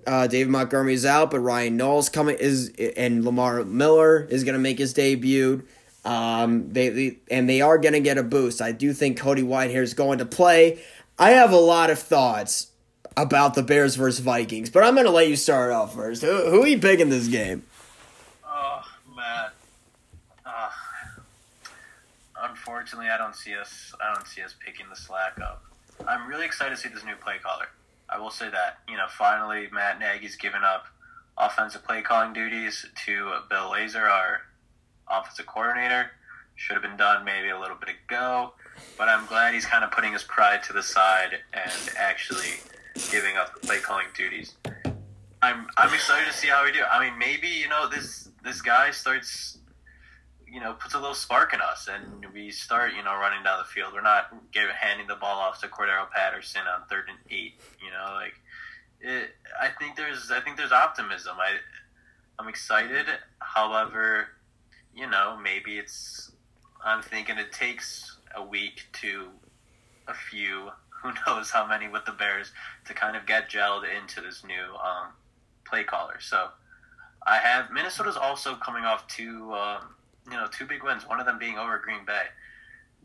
Uh, David Montgomery is out, but Ryan Nall's coming is and Lamar Miller is going to make his debut. Um, they, they and they are going to get a boost. I do think Cody Whitehair is going to play. I have a lot of thoughts about the Bears versus Vikings, but I'm going to let you start off first. Who, who are you picking this game? Oh, man. Uh, unfortunately, I don't see us. I don't see us picking the slack up. I'm really excited to see this new play caller. I will say that you know, finally, Matt Nagy's given up offensive play calling duties to Bill Lazor, our offensive coordinator. Should have been done maybe a little bit ago, but I'm glad he's kind of putting his pride to the side and actually giving up the play calling duties. I'm I'm excited to see how we do. I mean, maybe you know this this guy starts, you know, puts a little spark in us, and we start you know running down the field. We're not giving handing the ball off to Cordarrelle Patterson on third and eight. You know, like it. I think there's I think there's optimism. I I'm excited. However, you know, maybe it's. I'm thinking it takes a week to a few, who [laughs] knows how many with the Bears, to kind of get gelled into this new um, play caller. So I have Minnesota's also coming off two, um, you know, two big wins. One of them being over Green Bay.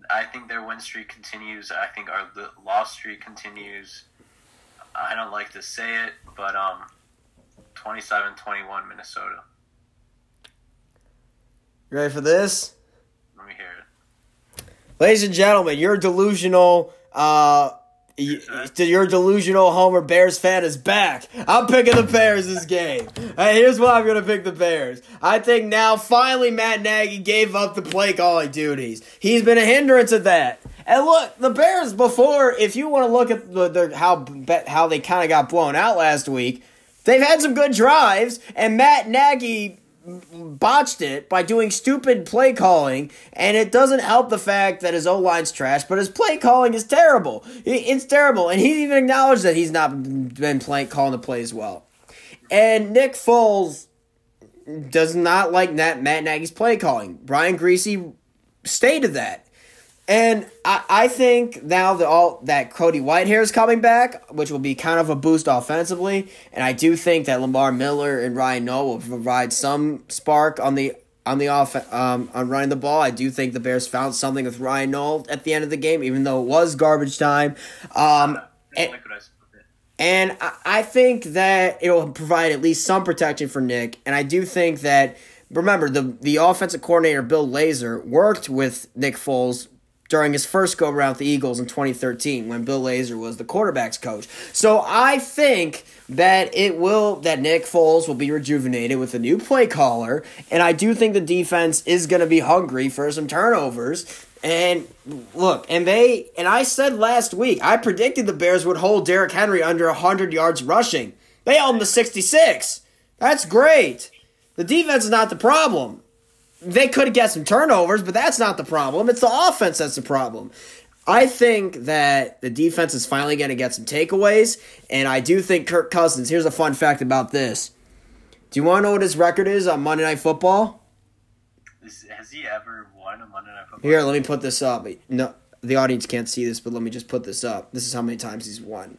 I think their win streak continues. I think our loss streak continues. I don't like to say it, but um, 27-21 Minnesota. You ready for this? Let me hear it. Ladies and gentlemen, your delusional uh your delusional Homer Bears fan is back. I'm picking the Bears this game. Hey, here's why I'm gonna pick the Bears. I think now finally Matt Nagy gave up the play calling duties. He's been a hindrance of that. And look, the Bears before, if you want to look at the, the how how they kind of got blown out last week, They've had some good drives, and Matt Nagy botched it by doing stupid play calling, and it doesn't help the fact that his O line's trash, but his play calling is terrible. It's terrible, and he even acknowledged that he's not been playing calling the plays well. And Nick Foles does not like Matt, Matt Nagy's play calling. Brian Griese stated that. And I, I think now that all that Cody Whitehair is coming back, which will be kind of a boost offensively, and I do think that Lamar Miller and Ryan Nall will provide some spark on the on the off um, on running the ball. I do think the Bears found something with Ryan Nall at the end of the game, even though it was garbage time. Um, and, and I think that it'll provide at least some protection for Nick, and I do think that remember the the offensive coordinator Bill Lazor worked with Nick Foles during his first go around with the Eagles in 2013 when Bill Lazor was the quarterbacks coach. So I think that it will that Nick Foles will be rejuvenated with a new play caller and I do think the defense is going to be hungry for some turnovers. And look, and they and I said last week I predicted the Bears would hold Derrick Henry under 100 yards rushing. They held him to 66. That's great. The defense is not the problem they could get some turnovers, but that's not the problem. It's the offense that's the problem. I think that the defense is finally going to get some takeaways, and I do think Kirk Cousins. Here's a fun fact about this. Do you want to know what his record is on Monday Night Football? has he ever won a Monday Night Football? Here, let me put this up. No, the audience can't see this, but let me just put this up. This is how many times he's won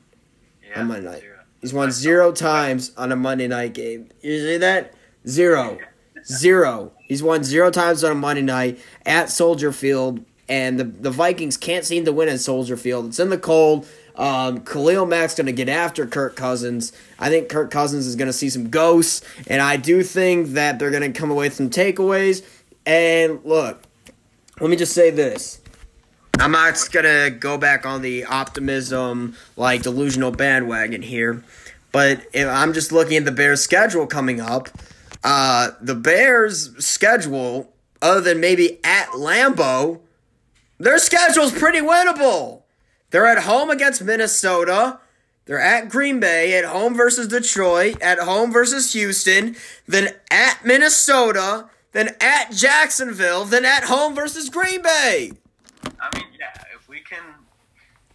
yeah, on Monday night. Zero. He's won zero times on a Monday night game. You see that? Zero. [laughs] Zero. He's won zero times on a Monday night at Soldier Field, and the, the Vikings can't seem to win at Soldier Field. It's in the cold. Um, Khalil Mack's going to get after Kirk Cousins. I think Kirk Cousins is going to see some ghosts, and I do think that they're going to come away with some takeaways. And look, let me just say this. I'm not going to go back on the optimism, like delusional bandwagon here, but I'm just looking at the Bears' schedule coming up. Uh, the Bears' schedule, other than maybe at Lambeau, their schedule's pretty winnable. They're at home against Minnesota. They're at Green Bay, at home versus Detroit, at home versus Houston, then at Minnesota, then at Jacksonville, then at home versus Green Bay. I mean, yeah, if we can,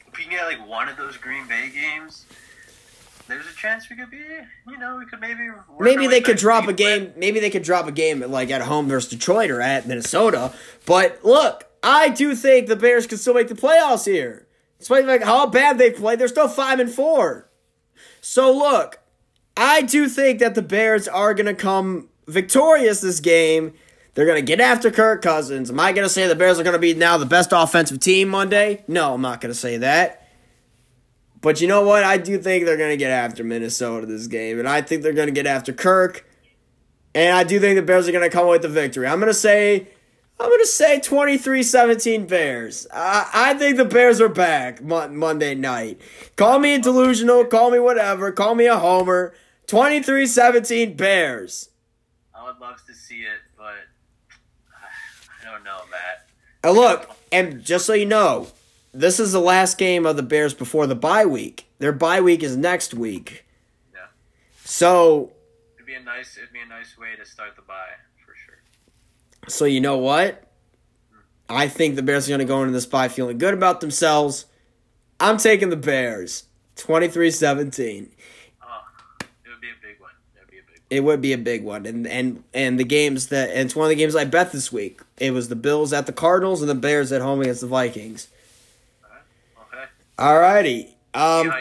if we can get like one of those Green Bay games, there's a chance we could be, you know, we could maybe. Maybe they could drop a game. Maybe they could drop a game like at home versus Detroit or at Minnesota. But look, I do think the Bears could still make the playoffs here. Despite like how bad they played, they're still five and four. So look, I do think that the Bears are going to come victorious this game. They're going to get after Kirk Cousins. Am I going to say the Bears are going to be now the best offensive team Monday? No, I'm not going to say that. But you know what? I do think they're going to get after Minnesota this game. And I think they're going to get after Kirk. And I do think the Bears are going to come away with the victory. I'm going to say. I'm going to say 23-17 Bears. I, I think the Bears are back Monday night. Call me delusional, call me whatever, call me a homer. 23-17 Bears. I would love to see it, but [sighs] I don't know, Matt. And look, and just so you know, this is the last game of the Bears before the bye week. Their bye week is next week. Yeah. So it'd be a nice it'd be a nice way to start the bye for sure. So you know what? Hmm. I think the Bears are going to go into this bye feeling good about themselves. I'm taking the Bears. 23-17. Oh, ah, it would be a big one. It would be a big one. It would be a big one. And and and the games that and it's one of the games I bet this week. It was the Bills at the Cardinals and the Bears at home against the Vikings. Alrighty. Um,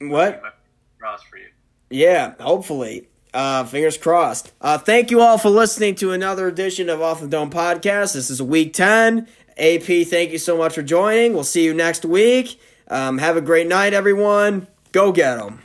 what? Cross for you. Yeah, hopefully. Uh, fingers crossed. Uh, thank you all for listening to another edition of Off the Dome podcast. This is week 10. AP, thank you so much for joining. We'll see you next week. Um, have a great night, everyone. Go get them.